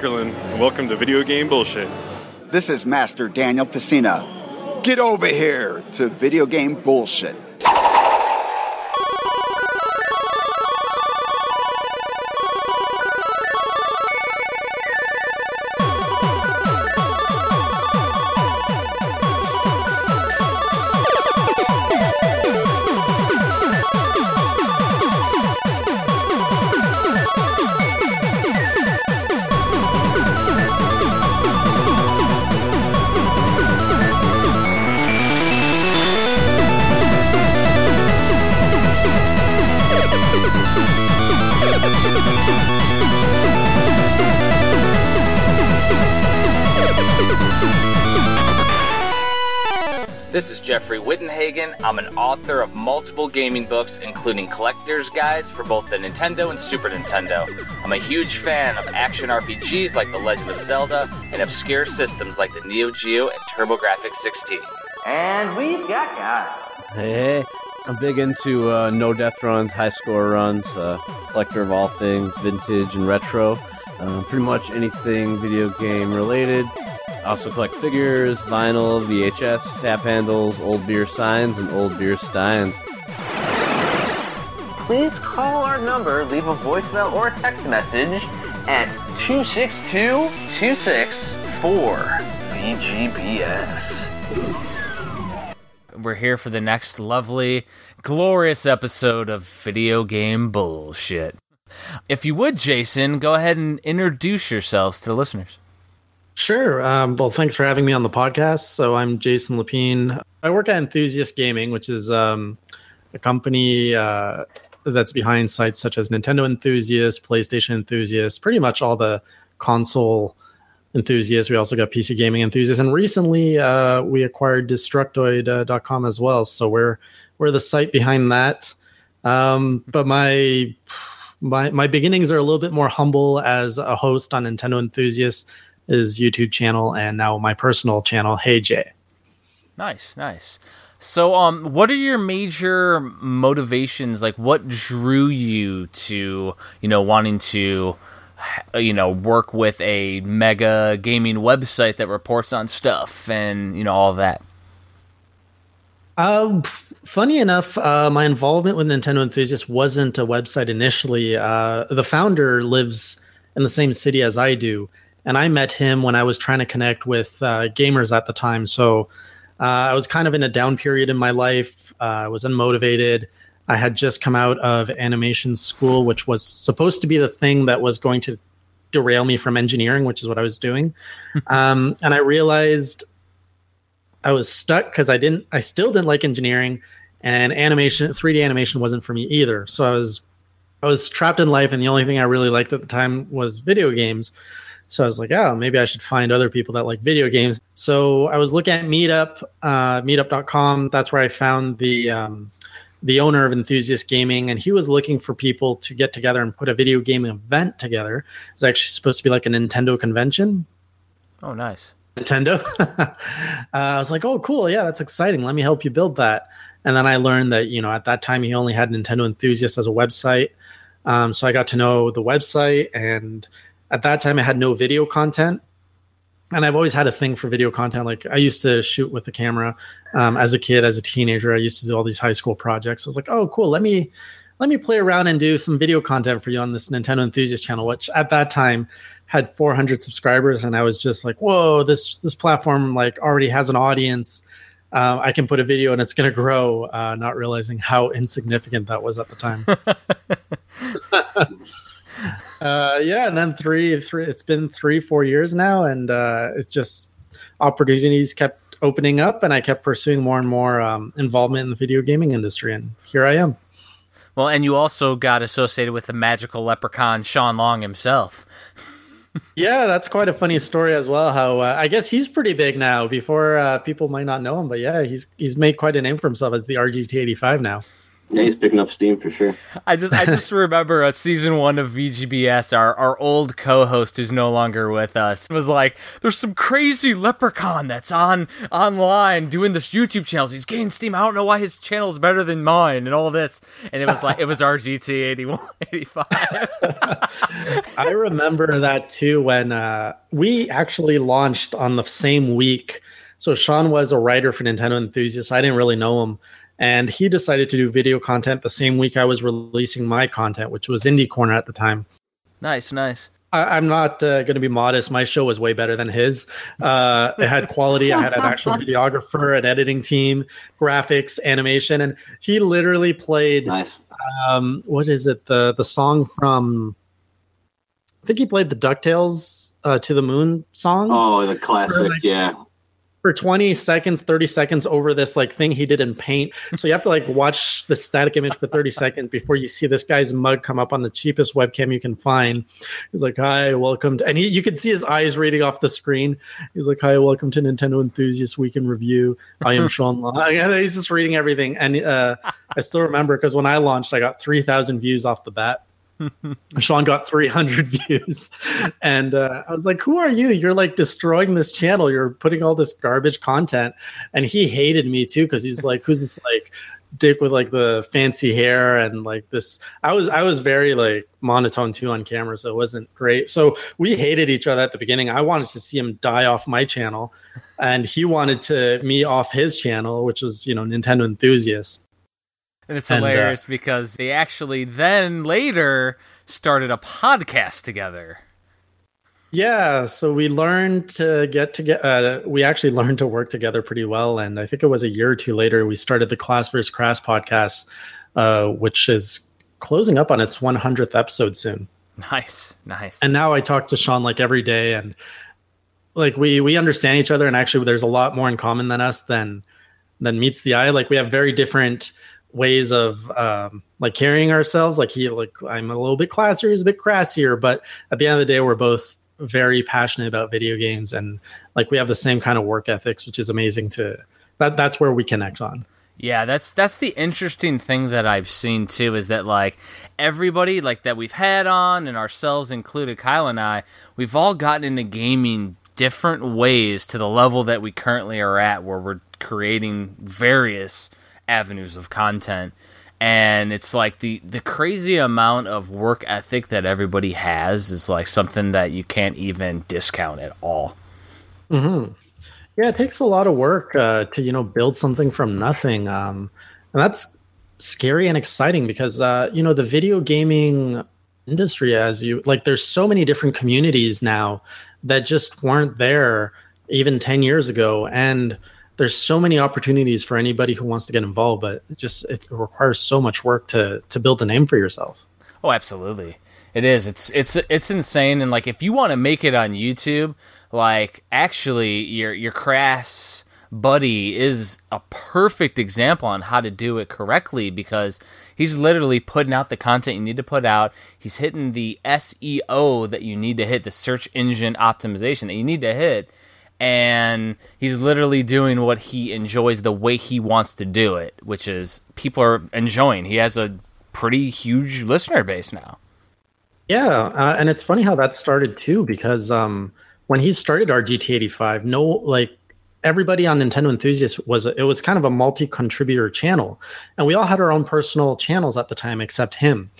Ackerlin, and welcome to Video Game Bullshit. This is Master Daniel Pesina. Get over here to Video Game Bullshit. This is Jeffrey Wittenhagen. I'm an author of multiple gaming books, including collector's guides for both the Nintendo and Super Nintendo. I'm a huge fan of action RPGs like The Legend of Zelda and obscure systems like the Neo Geo and TurboGrafx 16. And we've got guys. Hey, I'm big into uh, no death runs, high score runs, uh, collector of all things vintage and retro. Uh, pretty much anything video game related. I also collect figures, vinyl, VHS, tap handles, old beer signs, and old beer steins. Please call our number, leave a voicemail or a text message at 262-264 VGBS. We're here for the next lovely, glorious episode of Video Game Bullshit. If you would, Jason, go ahead and introduce yourselves to the listeners. Sure. Um, well, thanks for having me on the podcast. So I'm Jason Lapine. I work at Enthusiast Gaming, which is um, a company uh, that's behind sites such as Nintendo Enthusiast, PlayStation Enthusiast, pretty much all the console enthusiasts. We also got PC gaming enthusiasts, and recently uh, we acquired Destructoid.com as well. So we're we're the site behind that. Um, but my my my beginnings are a little bit more humble as a host on Nintendo Enthusiast his YouTube channel and now my personal channel, Hey Jay. Nice, nice. So, um, what are your major motivations? Like, what drew you to, you know, wanting to, you know, work with a mega gaming website that reports on stuff and you know all that? Um, funny enough, uh, my involvement with Nintendo Enthusiasts wasn't a website initially. Uh, the founder lives in the same city as I do, and I met him when I was trying to connect with uh, gamers at the time. So uh, I was kind of in a down period in my life. Uh, I was unmotivated. I had just come out of animation school, which was supposed to be the thing that was going to derail me from engineering, which is what I was doing. um, and I realized I was stuck because I didn't, I still didn't like engineering, and animation, 3D animation wasn't for me either. So I was, I was trapped in life, and the only thing I really liked at the time was video games. So I was like, oh, maybe I should find other people that like video games. So I was looking at Meetup, uh, meetup.com. That's where I found the um, the owner of Enthusiast Gaming, and he was looking for people to get together and put a video game event together. It was actually supposed to be like a Nintendo convention. Oh, nice. Nintendo. uh, I was like, oh, cool. Yeah, that's exciting. Let me help you build that. And then I learned that, you know, at that time he only had Nintendo Enthusiast as a website. Um, so I got to know the website and at that time I had no video content. And I've always had a thing for video content. Like I used to shoot with the camera um, as a kid, as a teenager. I used to do all these high school projects. I was like, oh, cool. Let me let me play around and do some video content for you on this Nintendo Enthusiast channel, which at that time had 400 subscribers, and I was just like, whoa, this this platform like already has an audience. Uh, I can put a video and it's going to grow. Uh, not realizing how insignificant that was at the time. uh, yeah, and then three, three. It's been three, four years now, and uh, it's just opportunities kept opening up, and I kept pursuing more and more um, involvement in the video gaming industry, and here I am. Well, and you also got associated with the magical leprechaun Sean Long himself. yeah, that's quite a funny story as well. How uh, I guess he's pretty big now. Before uh, people might not know him, but yeah, he's he's made quite a name for himself as the RGT85 now. Yeah, he's picking up steam for sure. I just I just remember a season one of VGBS. Our our old co-host who's no longer with us was like, "There's some crazy leprechaun that's on online doing this YouTube channel. He's gaining steam. I don't know why his channel's better than mine and all this." And it was like it was RGT 81, 85. I remember that too when uh, we actually launched on the same week. So Sean was a writer for Nintendo Enthusiasts. I didn't really know him and he decided to do video content the same week I was releasing my content, which was Indie Corner at the time. Nice, nice. I, am not uh, going to be modest. My show was way better than his. Uh, it had quality. I had an actual videographer, an editing team, graphics, animation, and he literally played. Nice. Um, what is it? The the song from. I think he played the Ducktales uh, to the Moon song. Oh, the classic, like, yeah for 20 seconds 30 seconds over this like thing he did in paint. So you have to like watch the static image for 30 seconds before you see this guy's mug come up on the cheapest webcam you can find. He's like hi welcome to and he, you can see his eyes reading off the screen. He's like hi welcome to nintendo enthusiast week in review. I am sean long he's just reading everything. And uh, i still remember because when i launched i got 3000 views off the bat Sean got 300 views. And uh, I was like, Who are you? You're like destroying this channel. You're putting all this garbage content. And he hated me too because he's like, Who's this like dick with like the fancy hair and like this? I was, I was very like monotone too on camera. So it wasn't great. So we hated each other at the beginning. I wanted to see him die off my channel. And he wanted to me off his channel, which was, you know, Nintendo Enthusiast. And it's hilarious and, uh, because they actually then later started a podcast together. Yeah, so we learned to get to get. Uh, we actually learned to work together pretty well, and I think it was a year or two later we started the Class vs. Crass podcast, uh, which is closing up on its 100th episode soon. Nice, nice. And now I talk to Sean like every day, and like we we understand each other, and actually there's a lot more in common than us than than meets the eye. Like we have very different ways of um, like carrying ourselves. Like he, like I'm a little bit classier, he's a bit crassier, but at the end of the day, we're both very passionate about video games and like we have the same kind of work ethics, which is amazing to that. That's where we connect on. Yeah, that's that's the interesting thing that I've seen too is that like everybody like that we've had on and ourselves included, Kyle and I, we've all gotten into gaming different ways to the level that we currently are at where we're creating various avenues of content and it's like the the crazy amount of work ethic that everybody has is like something that you can't even discount at all. Mm-hmm. Yeah, it takes a lot of work uh, to you know build something from nothing, um, and that's scary and exciting because uh, you know the video gaming industry, as you like, there's so many different communities now that just weren't there even ten years ago, and there's so many opportunities for anybody who wants to get involved, but it just it requires so much work to to build a name for yourself. Oh, absolutely. It is. It's it's it's insane and like if you want to make it on YouTube, like actually your your crass buddy is a perfect example on how to do it correctly because he's literally putting out the content you need to put out. He's hitting the SEO that you need to hit, the search engine optimization that you need to hit and he's literally doing what he enjoys the way he wants to do it, which is people are enjoying. He has a pretty huge listener base now. Yeah, uh, and it's funny how that started too, because um, when he started RGT85, no, like everybody on Nintendo Enthusiast was it was kind of a multi-contributor channel, and we all had our own personal channels at the time, except him.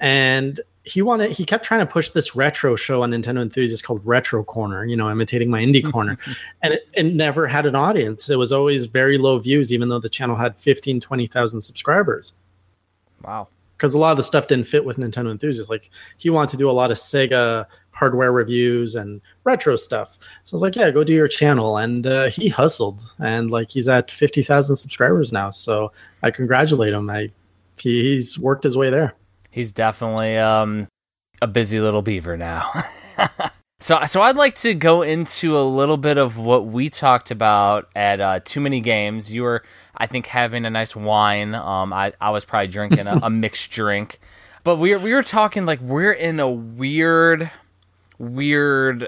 And he wanted he kept trying to push this retro show on Nintendo Enthusiast called Retro Corner, you know, imitating my indie corner. and it, it, never had an audience. It was always very low views, even though the channel had 15, 20,000 subscribers. Wow. Because a lot of the stuff didn't fit with Nintendo Enthusiast. Like he wanted to do a lot of Sega hardware reviews and retro stuff. So I was like, yeah, go do your channel. And uh, he hustled and like he's at 50,000 subscribers now. So I congratulate him. I, he's worked his way there he's definitely um, a busy little beaver now. so, so I'd like to go into a little bit of what we talked about at uh, Too Many Games. You were, I think, having a nice wine. Um, I, I was probably drinking a, a mixed drink, but we we were talking like we're in a weird, weird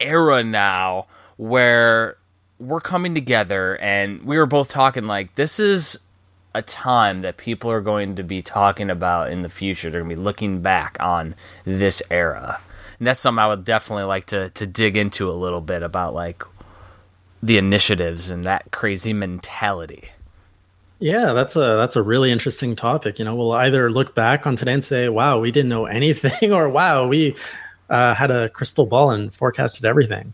era now where we're coming together, and we were both talking like this is a time that people are going to be talking about in the future. They're going to be looking back on this era. And that's something I would definitely like to, to dig into a little bit about like the initiatives and that crazy mentality. Yeah, that's a that's a really interesting topic. You know, we'll either look back on today and say, "Wow, we didn't know anything," or "Wow, we uh, had a crystal ball and forecasted everything."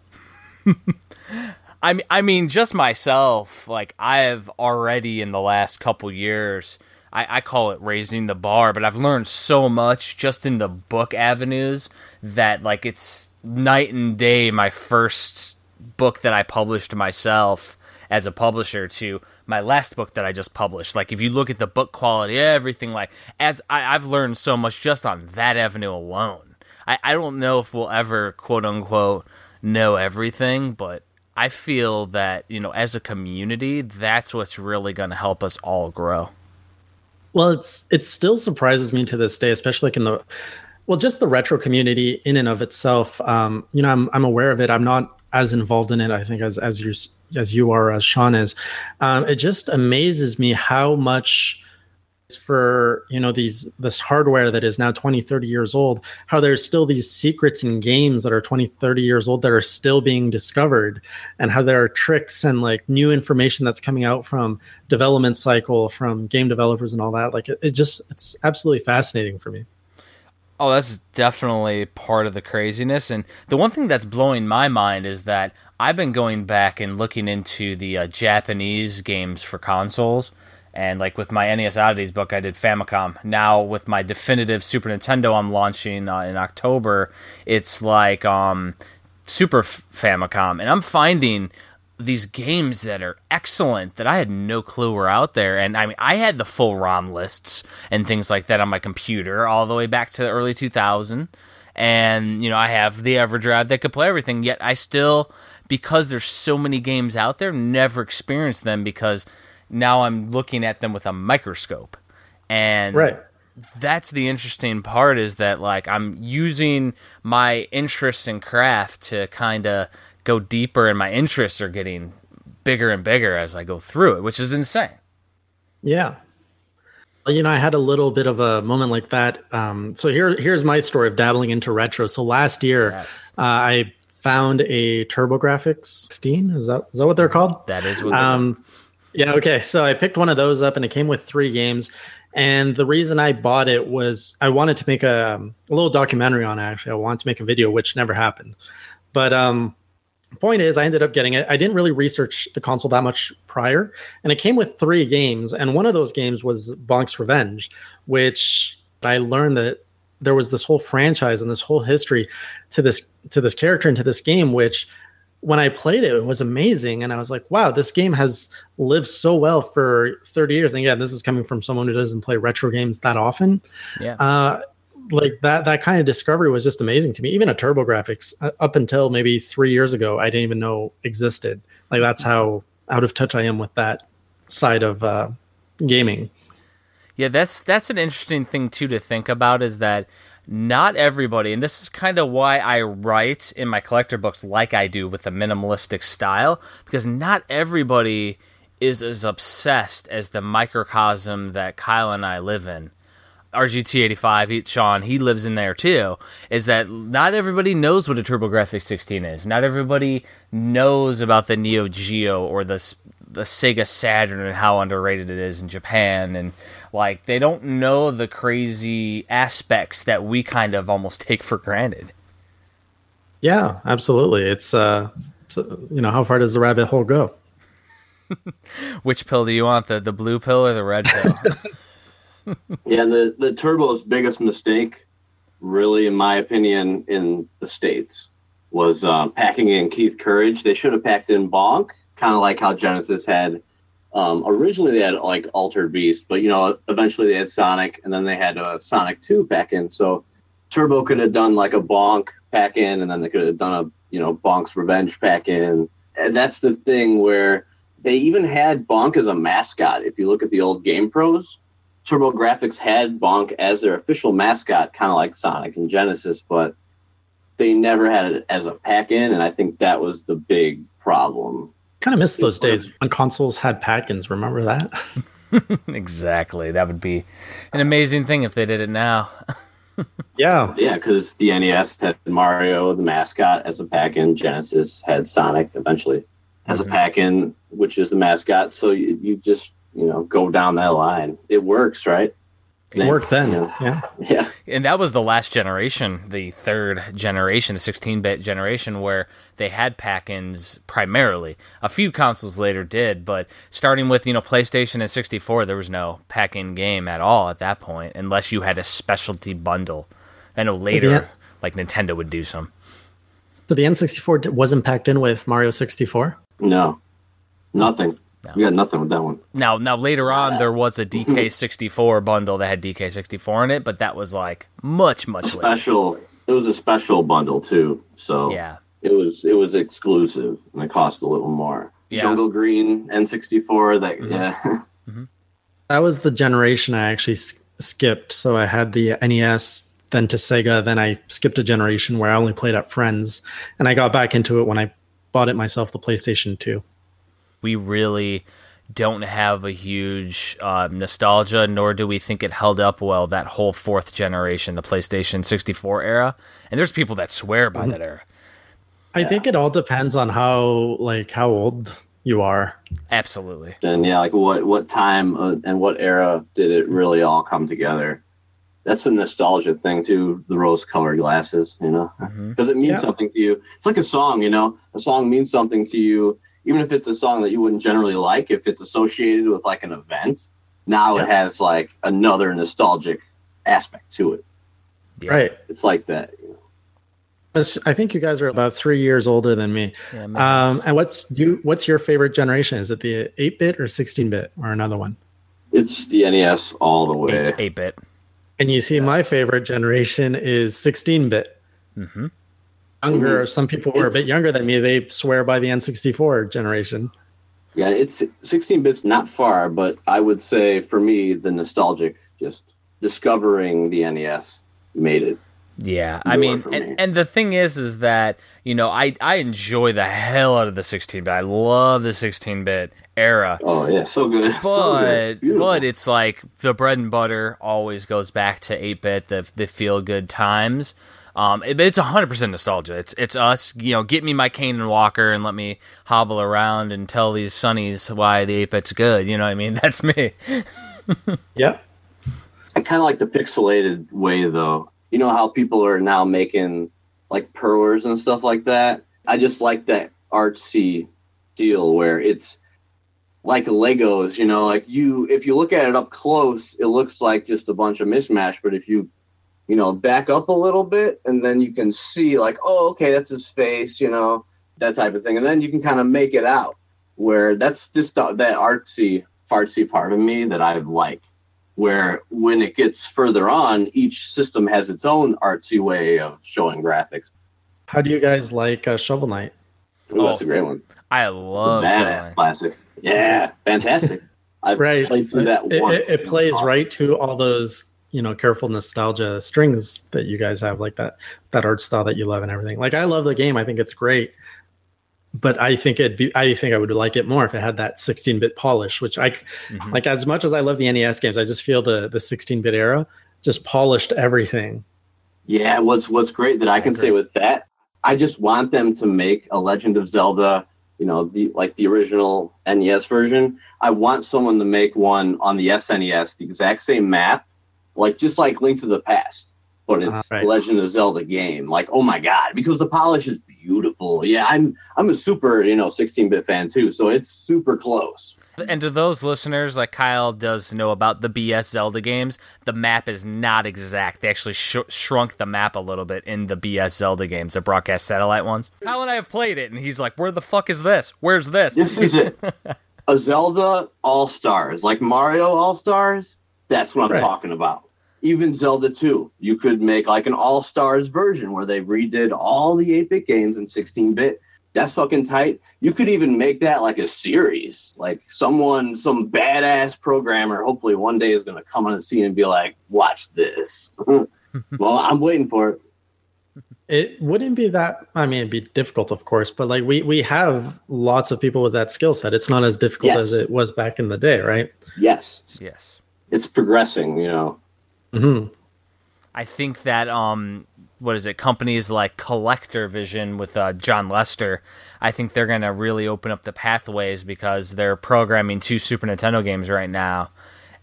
I mean, I mean, just myself. Like I have already in the last couple years, I, I call it raising the bar, but I've learned so much just in the book avenues that like it's night and day. My first book that I published myself as a publisher to my last book that I just published. Like if you look at the book quality, everything like as I, have learned so much just on that avenue alone. I, I don't know if we'll ever quote unquote know everything, but I feel that, you know, as a community, that's what's really going to help us all grow. Well, it's it still surprises me to this day, especially like in the well, just the retro community in and of itself. Um, you know, I'm I'm aware of it. I'm not as involved in it. I think as as you as you are, as Sean is. Um, it just amazes me how much for you know these this hardware that is now 20 30 years old how there's still these secrets in games that are 20 30 years old that are still being discovered and how there are tricks and like new information that's coming out from development cycle from game developers and all that like it, it just it's absolutely fascinating for me Oh, that's definitely part of the craziness. And the one thing that's blowing my mind is that I've been going back and looking into the uh, Japanese games for consoles and like with my NES Oddities book, I did Famicom. Now with my definitive Super Nintendo, I'm launching uh, in October. It's like um, Super Famicom, and I'm finding these games that are excellent that I had no clue were out there. And I mean, I had the full ROM lists and things like that on my computer all the way back to the early 2000. And, you know, I have the EverDrive that could play everything, yet I still, because there's so many games out there, never experienced them because now I'm looking at them with a microscope. And right. that's the interesting part is that like I'm using my interests in craft to kind of go deeper and my interests are getting bigger and bigger as I go through it, which is insane. Yeah. You know, I had a little bit of a moment like that. Um, so here, here's my story of dabbling into retro. So last year, yes. uh, I found a TurboGrafx 16. Is that is that what they're called? That is what. Um, yeah. Okay. So I picked one of those up, and it came with three games. And the reason I bought it was I wanted to make a, a little documentary on it. Actually, I wanted to make a video, which never happened. But um, point is, I ended up getting it. I didn't really research the console that much prior, and it came with three games. And one of those games was Bonk's Revenge, which I learned that there was this whole franchise and this whole history to this to this character and to this game, which when I played it, it was amazing. And I was like, wow, this game has lived so well for 30 years. And again, this is coming from someone who doesn't play retro games that often. Yeah. Uh, like that, that kind of discovery was just amazing to me. Even a TurboGrafx uh, up until maybe three years ago, I didn't even know existed. Like that's how out of touch I am with that side of uh, gaming. Yeah, that's that's an interesting thing too to think about is that not everybody, and this is kind of why I write in my collector books like I do with a minimalistic style, because not everybody is as obsessed as the microcosm that Kyle and I live in. RGT85, he, Sean, he lives in there too. Is that not everybody knows what a TurboGrafx 16 is? Not everybody knows about the Neo Geo or the the Sega Saturn and how underrated it is in Japan and like they don't know the crazy aspects that we kind of almost take for granted. Yeah, absolutely. It's uh, it's, uh you know, how far does the rabbit hole go? Which pill do you want? The the blue pill or the red pill? yeah, the the Turbo's biggest mistake, really, in my opinion, in the states, was uh, packing in Keith Courage. They should have packed in Bonk kind of like how Genesis had. Um, originally, they had like Altered Beast, but you know, eventually they had Sonic, and then they had uh, Sonic Two back in. So Turbo could have done like a Bonk pack in, and then they could have done a you know Bonk's Revenge pack in. And that's the thing where they even had Bonk as a mascot. If you look at the old Game Pros, TurboGrafx had Bonk as their official mascot, kind of like Sonic and Genesis, but they never had it as a pack in, and I think that was the big problem Kind of miss those days when consoles had pack-ins. Remember that? exactly. That would be an amazing thing if they did it now. Yeah. Yeah, because the NES had Mario, the mascot, as a pack in. Genesis had Sonic eventually as a mm-hmm. pack in, which is the mascot. So you, you just, you know, go down that line. It works, right? It worked then. Yeah. Yeah. Yeah. and that was the last generation, the third generation, the 16-bit generation, where they had pack-ins primarily. A few consoles later did, but starting with you know PlayStation and 64, there was no pack-in game at all at that point, unless you had a specialty bundle. I know later, Yeah. like Nintendo would do some. So the N64 wasn't packed in with Mario 64. No, nothing. No. We got nothing with that one. Now, now later on, there was a DK64 bundle that had DK64 in it, but that was like much, much later. Special. It was a special bundle too. So Yeah. it was it was exclusive and it cost a little more. Yeah. Jungle Green N64. That Mm-hmm. yeah. That was the generation I actually s- skipped. So I had the NES, then to Sega, then I skipped a generation where I only played at friends, and I got back into it when I bought it myself, the PlayStation 2. We really don't have a huge uh, nostalgia, nor do we think it held up well that whole fourth generation, the PlayStation 64 era. And there's people that swear by that era. I think it all depends on how like how old you are. Absolutely. and yeah, like what what time uh, and what era did it really all come together? That's a nostalgia thing too. The rose-colored glasses, you know, because it means Yeah. something to you. It's like a song, you know. A song means something to you, even if it's a song that you wouldn't generally like. If it's associated with like an event, now it has like another nostalgic aspect to it. Yeah. Right. It's like that. you know. I think you guys are about three years older than me. Yeah, Um, and what's you? What's your favorite generation? Is it the eight bit or sixteen bit or another one? It's the NES all the way. Eight- 8 bit. And you see, my favorite generation is sixteen bit. hmm Younger. Mm-hmm. Some people who are a bit younger than me. They swear by the N sixty four generation. Yeah, it's 16 bits, not far, but I would say for me, the nostalgic, just discovering the NES made it. Yeah, I mean, me. and, and the thing is, is that you know, I I enjoy the hell out of the 16 bit. I love the 16 bit era, Oh yeah, so good. so but good. But it's like the bread and butter always goes back to 8 bit, the the feel good times. Um, it, it's 100% nostalgia. It's it's us, you know, get me my cane and walker and let me hobble around and tell these sunnies why the 8 bit's good. You know what I mean? That's me. Yep. I kind of like the pixelated way though. You know how people are now making like perlers and stuff like that. I just like that artsy deal where it's like Legos. You know, like you if you look at it up close, it looks like just a bunch of mismatch. But if you you know back up a little bit and then you can see like oh okay that's his face you know that type of thing. And then you can kind of make it out where that's just the, that artsy fartsy part of me that i like where when it gets further on each system has its own artsy way of showing graphics. How do you guys like uh, Shovel Knight? Ooh, that's Oh, a great one. I love badass Shovel classic. Yeah fantastic. I've Right. played through that It, once it, it plays right to all those you know careful nostalgia strings that you guys have, like that that art style that you love and everything. Like I love the game. I think it's great. But I think it'd be. I think I would like it more if it had that 16-bit polish, which I Mhm. like. As much as I love the NES games, I just feel the the 16-bit era just polished everything. Yeah, what's what's great that I can say with that, I just want them to make a Legend of Zelda, you know, the like the original NES version. I want someone to make one on the SNES, the exact same map, like just like Link to the Past, but it's Ah, right. Legend of Zelda game. Like, oh my god, because the polish is beautiful. Yeah, I'm I'm a super, you know, 16-bit fan too, so it's super close. And to those listeners, like Kyle does know about the BS Zelda games, the map is not exact. They actually sh- shrunk the map a little bit in the BS Zelda games, the broadcast satellite ones. Kyle and I have played it, and he's like, "Where the fuck is this? Where's this?" This is it. a Zelda All Stars, like Mario All Stars. That's what I'm Right. talking about. Even Zelda 2, you could make like an All Stars version where they redid all the 8 bit games in 16 bit. That's fucking tight. You could even make that like a series. Like someone, some badass programmer, hopefully one day is going to come on the scene and be like, watch this. well, I'm waiting for it. It wouldn't be that. I mean, it'd be difficult, of course, but like we we have lots of people with that skill set. It's not as difficult Yes. as it was back in the day, right? Yes, Yes. it's progressing. You know, hmm I think that um what is it companies like Collector Vision with uh, John Lester I think they're going to really open up the pathways because they're programming two Super Nintendo games right now.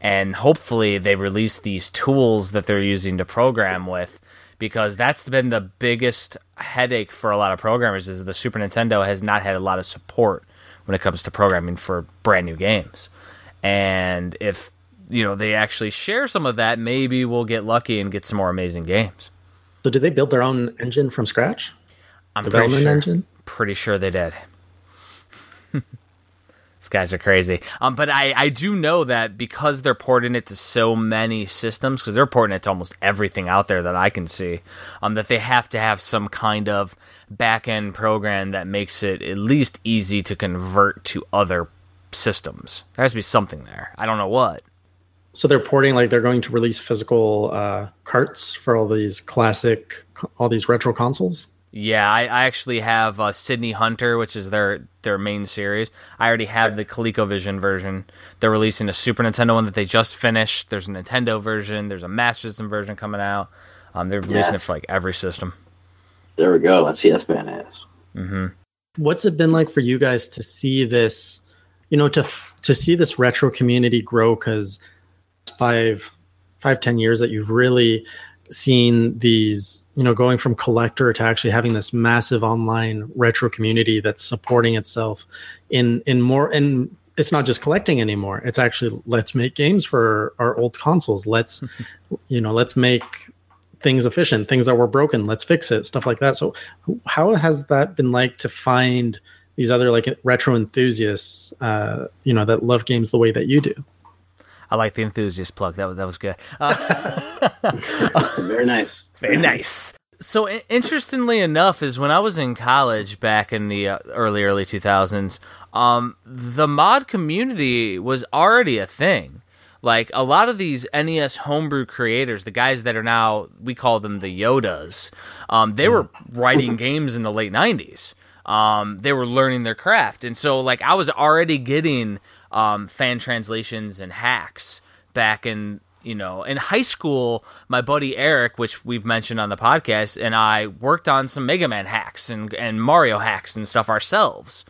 And hopefully they release these tools that they're using to program with because that's been the biggest headache for a lot of programmers is the Super Nintendo has not had a lot of support when it comes to programming for brand new games. And if you know they actually share some of that maybe we'll get lucky and get some more amazing games. So, did they build their own engine from scratch? i'm pretty Development sure, engine? pretty sure they did. These guys are crazy. Um, but I, I do know that because they're porting it to so many systems because they're porting it to almost everything out there that i can see um, that they have to have some kind of back-end program that makes it at least easy to convert to other systems. There has to be something there. I don't know what So they're porting like they're going to release physical uh, carts for all these classic, all these retro consoles. Yeah, I, I actually have uh, Sydney Hunter, which is their their main series. I already have the ColecoVision version. They're releasing a Super Nintendo one that they just finished. There's a Nintendo version. There's a Master System version coming out. Um, they're releasing Yes. it for like every system. there we go. That's yes, badass. What's it been like for you guys to see this? You know, to to see this retro community grow because five, five, ten years that you've really seen these, you know, going from collector to actually having this massive online retro community that's supporting itself in in more and it's not just collecting anymore. It's actually let's make games for our old consoles. Let's you know, let's make things efficient, things that were broken, let's fix it, stuff like that. So how has that been like to find these other like retro enthusiasts uh, you know, that love games the way that you do? I like the enthusiast plug. That was that was good. Uh, Very nice. Very nice. So interestingly enough, is when I was in college back in the uh, early early two thousands, um, the mod community was already a thing. Like a lot of these NES homebrew creators, the guys that are now we call them the Yodas, um, they were writing games in the late nineties. Um, they were learning their craft, and so like I was already getting um, fan translations and hacks back in you know in high school my buddy eric which we've mentioned on the podcast and i worked on some mega man hacks and, and mario hacks and stuff ourselves.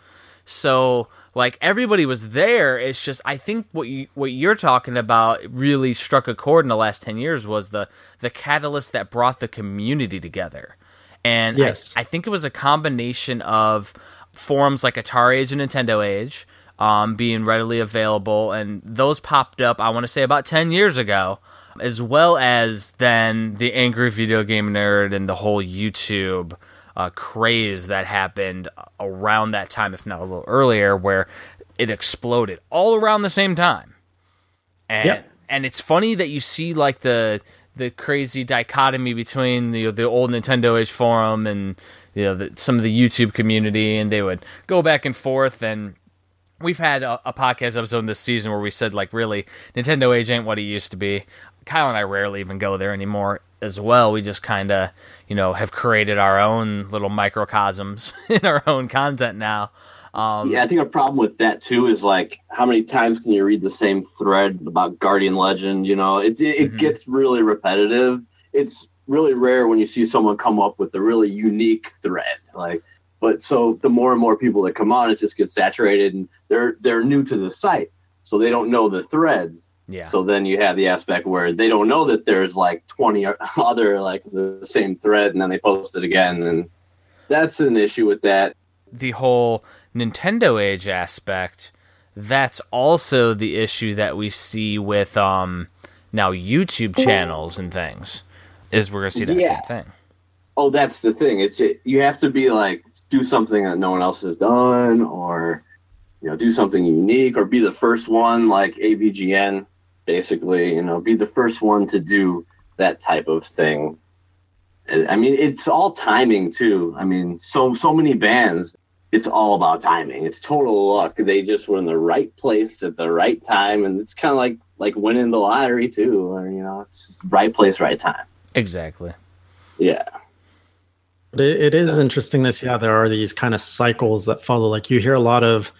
So like everybody was there. It's just i think what you what you're talking about really struck a chord in the last 10 years was the the catalyst that brought the community together. And Yes. I, I think it was a combination of forums like atari age and nintendo age um, being readily available and those popped up i want to say about 10 years ago as well as then the angry video game nerd and the whole youtube uh, craze that happened around that time if not a little earlier where it exploded all around the same time and Yep. and it's funny that you see like the the crazy dichotomy between the the old Nintendo Age forum and you know the, some of the YouTube community, and they would go back and forth. And we've had a, a podcast episode this season where we said like, really, Nintendo Age ain't what it used to be. Kyle and I rarely even go there anymore as well. We just kind of you know have created our own little microcosms in our own content now. Um, Yeah, I think a problem with that too is like how many times can you read the same thread about Guardian Legend? You know, it it, it Mhm. gets really repetitive. It's really rare when you see someone come up with a really unique thread. Like, but so the more and more people that come on, it just gets saturated, and they're they're new to the site, so they don't know the threads. yeah. So then you have the aspect where they don't know that there's like 20 other like the same thread, and then they post it again, and that's an issue with that. the whole Nintendo Age aspect, that's also the issue that we see with um now YouTube channels and things. Is we're gonna see that Yeah. same thing. oh that's the thing it's you have to be like do something that no one else has done or you know do something unique or be the first one like avgn basically you know be the first one to do that type of thing. I mean it's all timing too. I mean so so many bands it's all about timing. It's total luck. They just were in the right place at the right time and it's kind of like like winning the lottery too. Or you know it's right place right time. Exactly. yeah It, it is interesting that yeah, there are these kind of cycles that follow. Like you hear a lot of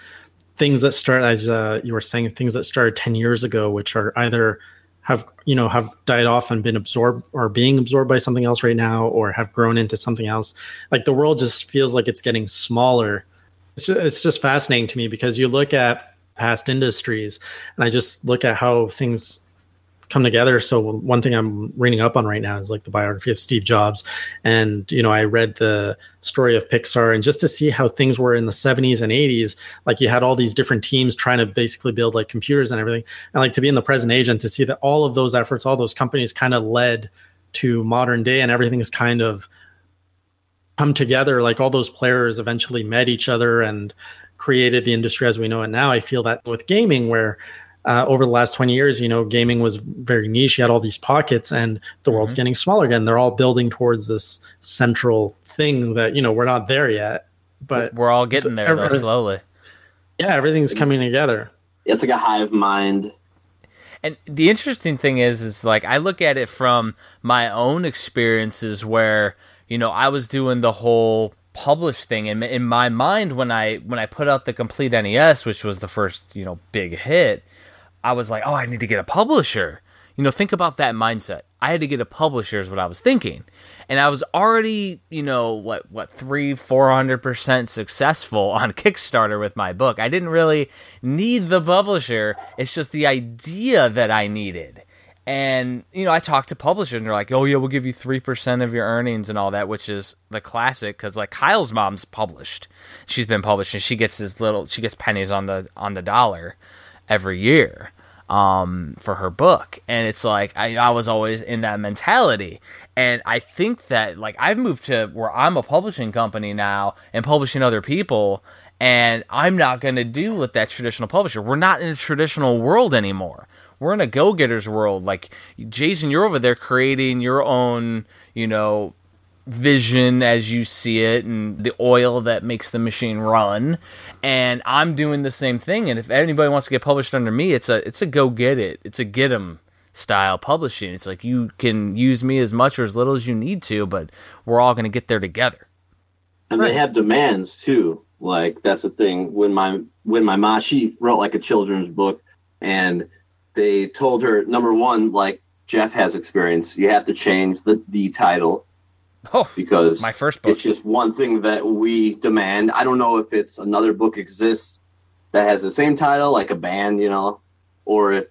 things that start as uh, you were saying, things that started ten years ago, which are either have you know have died off and been absorbed or being absorbed by something else right now, or have grown into something else. Like the world just feels like it's getting smaller. It's, it's just fascinating to me because you look at past industries, and I just look at how things come together. So one thing I'm reading up on right now is like the biography of Steve Jobs, and you know I read the story of Pixar, and just to see how things were in the 70s and 80s, like you had all these different teams trying to basically build like computers and everything, and like to be in the present age and to see that all of those efforts, all those companies, kind of led to modern day, and everything's kind of come together. Like all those players eventually met each other and created the industry as we know it now. I feel that with gaming, where uh, over the last 20 years, you know, gaming was very niche. You had all these pockets, and the world's Mhm. getting smaller again. They're all building towards this central thing that, you know, we're not there yet. But we're all getting there though, slowly. yeah, everything's coming together. It's like a hive mind. And the interesting thing is, is like I look at it from my own experiences where you know I was doing the whole publish thing, and in my mind when I when I put out the complete NES, which was the first you know big hit, I was like, oh, I need to get a publisher. You know, think about that mindset. I had to get a publisher is what I was thinking, and I was already you know what what three four hundred percent successful on Kickstarter with my book. I didn't really need the publisher. It's just the idea that I needed. And you know, I talked to publishers, and they're like, "Oh yeah, we'll give you three percent of your earnings and all that," which is the classic because like Kyle's mom's published, she's been published, and she gets this little, she gets pennies on the on the dollar every year um, for her book, and it's like I, I was always in that mentality, and I think that like I've moved to where I'm a publishing company now and publishing other people, and I'm not going to do with that traditional publisher. We're not in a traditional world anymore. We're in a go-getters world. Like Jason, you're over there creating your own, you know, vision as you see it and the oil that makes the machine run. And I'm doing the same thing. And if anybody wants to get published under me it's a it's a go get it. It's a get 'em style publishing. It's like you can use me as much or as little as you need to but we're all going to get there together. And they have demands too. Like that's the thing. When my when my ma she wrote like a children's book, and they told her number one, like Jeff has experience, you have to change the the title oh because my first book it's just one thing that we demand. I don't know if it's another book exists that has the same title, like a band, you know, or if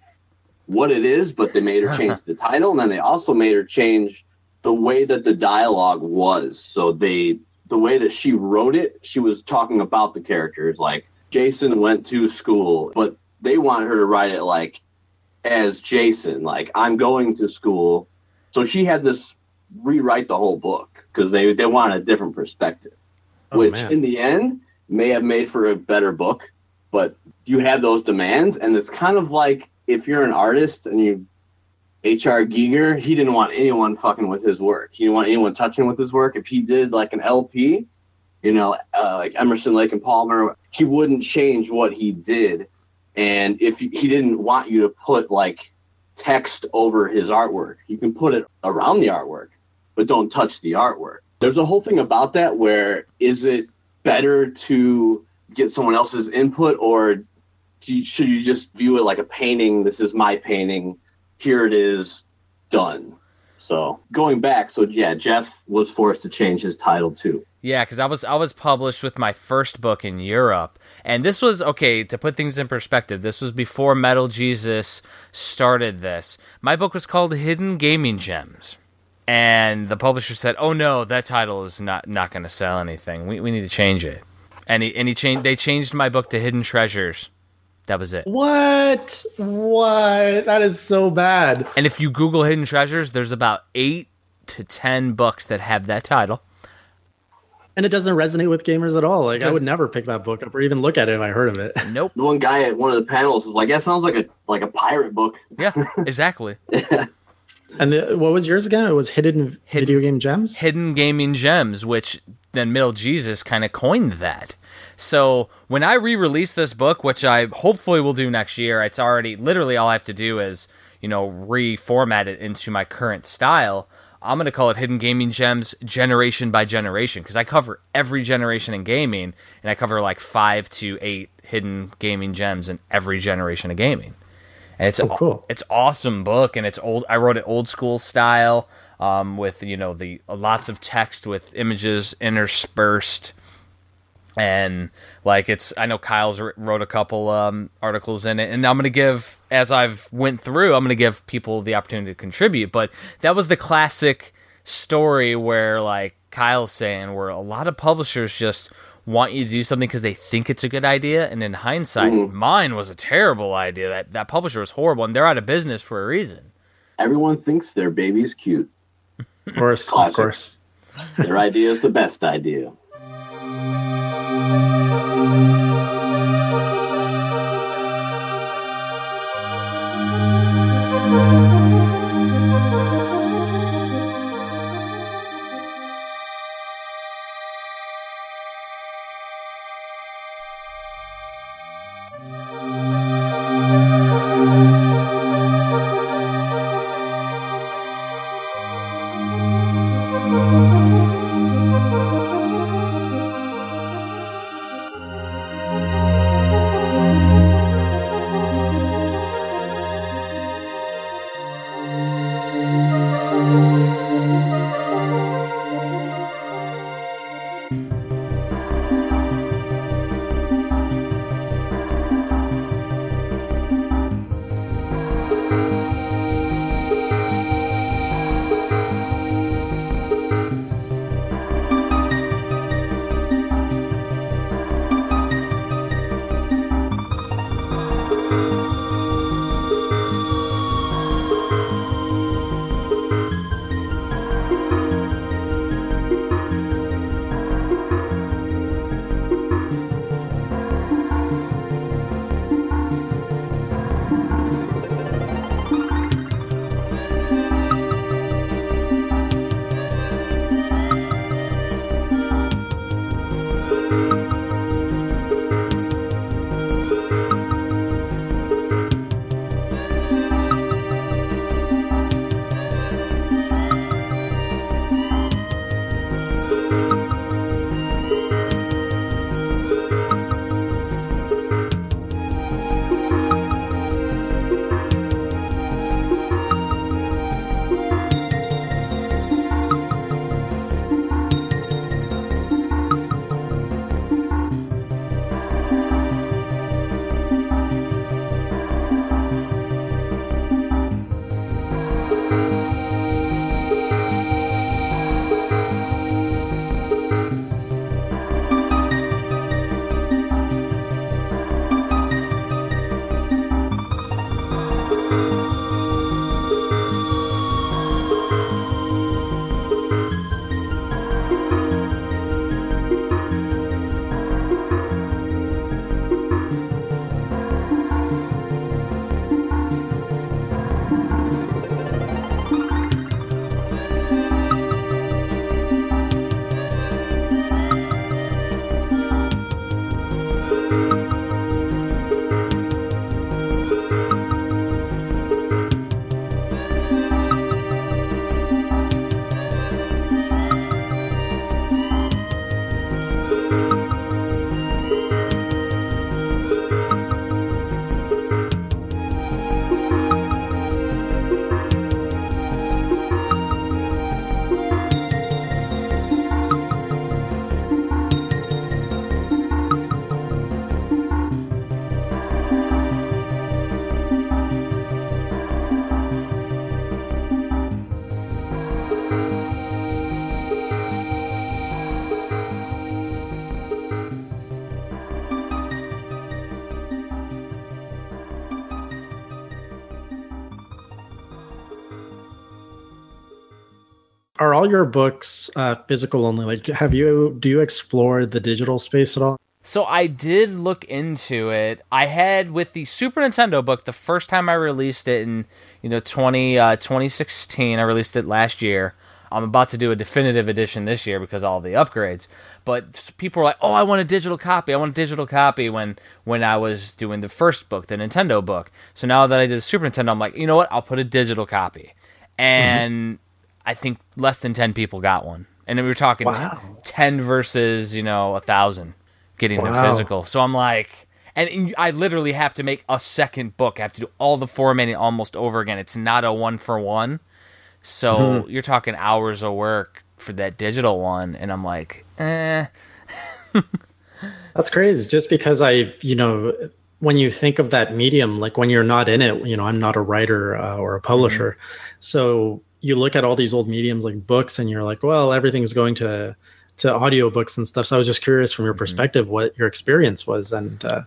what it is, but they made her change the title, and then they also made her change the way that the dialogue was. So they the way that she wrote it, she was talking about the characters. Like Jason went to school, but they wanted her to write it like as Jason, like I'm going to school. So she had this rewrite the whole book because they they wanted a different perspective, Oh, which man. in the end may have made for a better book. But you have those demands, and it's kind of like if you're an artist and you H.R. Giger, he didn't want anyone fucking with his work. He didn't want anyone touching with his work. If he did like an LP, you know, uh, like Emerson, Lake, and Palmer, he wouldn't change what he did. And if he didn't want you to put like text over his artwork, you can put it around the artwork, but don't touch the artwork. There's a whole thing about that where is it better to get someone else's input or you, should you just view it like a painting? This is my painting. Here it is, done. So going back, so yeah, Jeff was forced to change his title too. Yeah, because I was I was published with my first book in Europe, and this was okay to put things in perspective. This was before Metal Jesus started this. My book was called Hidden Gaming Gems, and the publisher said, "Oh no, that title is not not going to sell anything. We we need to change it." And he and he changed. They changed my book to Hidden Treasures. That was it. What? What? That is so bad. And if you Google Hidden Treasures, there's about eight to ten books that have that title. And it doesn't resonate with gamers at all. Like I would never pick that book up or even look at it if I heard of it. Nope. The one guy at one of the panels was like, "That sounds like a like a pirate book." Yeah, exactly. And the, what was yours again? It was hidden, Hidden- video game gems. hidden gaming gems, which then Metal Jesus kind of coined that. So when I re-release this book, which I hopefully will do next year, it's already literally all I have to do is you know reformat it into my current style. I'm going to call it Hidden Gaming Gems generation by generation because I cover every generation in gaming and I cover like five to eight hidden gaming gems in every generation of gaming. And it's Oh, cool. it's awesome book and it's old. I wrote it old school style um, with you know the lots of text with images interspersed and like it's i know kyle's wrote a couple um, articles in it and i'm gonna give as i've went through i'm gonna give people the opportunity to contribute but that was the classic story where like kyle's saying where a lot of publishers just want you to do something because they think it's a good idea and in hindsight mm-hmm. mine was a terrible idea that that publisher was horrible and they're out of business for a reason Everyone thinks their baby's cute. Of course, of course. Their idea is the best idea. All your books uh, physical only? Like, have you do you explore the digital space at all? So I did look into it. I had with the Super Nintendo book the first time I released it in you know 20 uh, 2016. I released it last year. I'm about to do a definitive edition this year because of all the upgrades. But people were like, "Oh, I want a digital copy. I want a digital copy." When when I was doing the first book, the Nintendo book. So now that I did the Super Nintendo, I'm like, you know what? I'll put a digital copy. And I think less than ten people got one, and we were talking Wow. t- ten versus you know a thousand getting the physical. So I'm like, and I literally have to make a second book. I have to do all the formatting almost over again. It's not a one for one. So Mm-hmm. you're talking hours of work for that digital one, and I'm like, eh. That's crazy. Just because I, you know, when you think of that medium, like when you're not in it, you know, I'm not a writer uh, or a publisher. So you look at all these old mediums like books and you're like, well, everything's going to to audiobooks and stuff. So I was just curious from your perspective what your experience was and uh,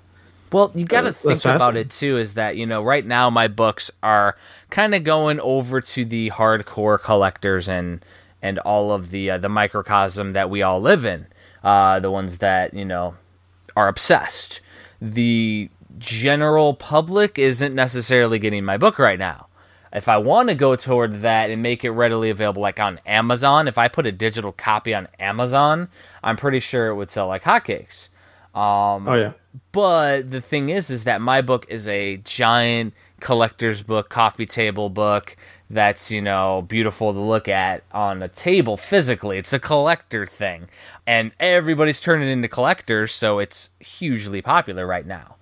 Well, you got to Uh, think about it too. Is that you know right now my books are kind of going over to the hardcore collectors and and all of the uh, the microcosm that we all live in. Uh, the ones that you know are obsessed. The general public isn't necessarily getting my book right now. If I want to go toward that and make it readily available, like on Amazon, if I put a digital copy on Amazon, I'm pretty sure it would sell like hotcakes. Um, oh yeah. But the thing is, is that my book is a giant collector's book, coffee table book that's, you know, beautiful to look at on a table physically. It's a collector thing. And everybody's turning into collectors, so it's hugely popular right now.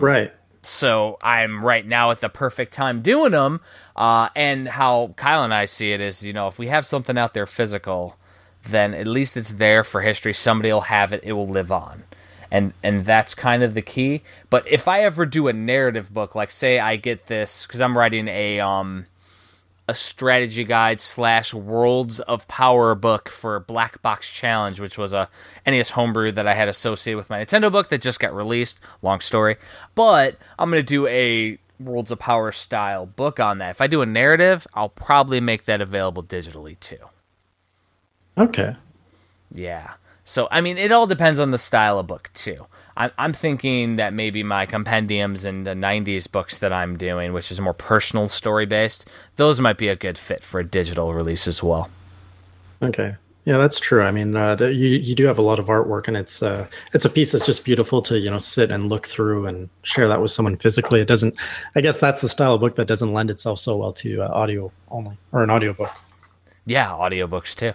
Right. So I'm right now at the perfect time doing them. Uh, and how Kyle and I see it is, you know, if we have something out there physical, then at least it's there for history. Somebody will have it. It will live on. And and that's kind of the key. But if I ever do a narrative book, like say I get this because I'm writing a um a strategy guide slash worlds of power book for Black Box Challenge, which was a NES homebrew that I had associated with my Nintendo book that just got released. Long story, but I'm gonna do a Worlds of Power style book on that. If I do a narrative, I'll probably make that available digitally too. Okay. Yeah. So I mean, it all depends on the style of book too. I'm I'm thinking that maybe my compendiums and the '90s books that I'm doing, which is more personal story based, those might be a good fit for a digital release as well. Okay. Yeah, that's true. I mean, uh, the, you you do have a lot of artwork, and it's uh, it's a piece that's just beautiful to you know sit and look through and share that with someone physically. It doesn't. I guess that's the style of book that doesn't lend itself so well to uh, audio only or an audiobook. Yeah, audiobooks too.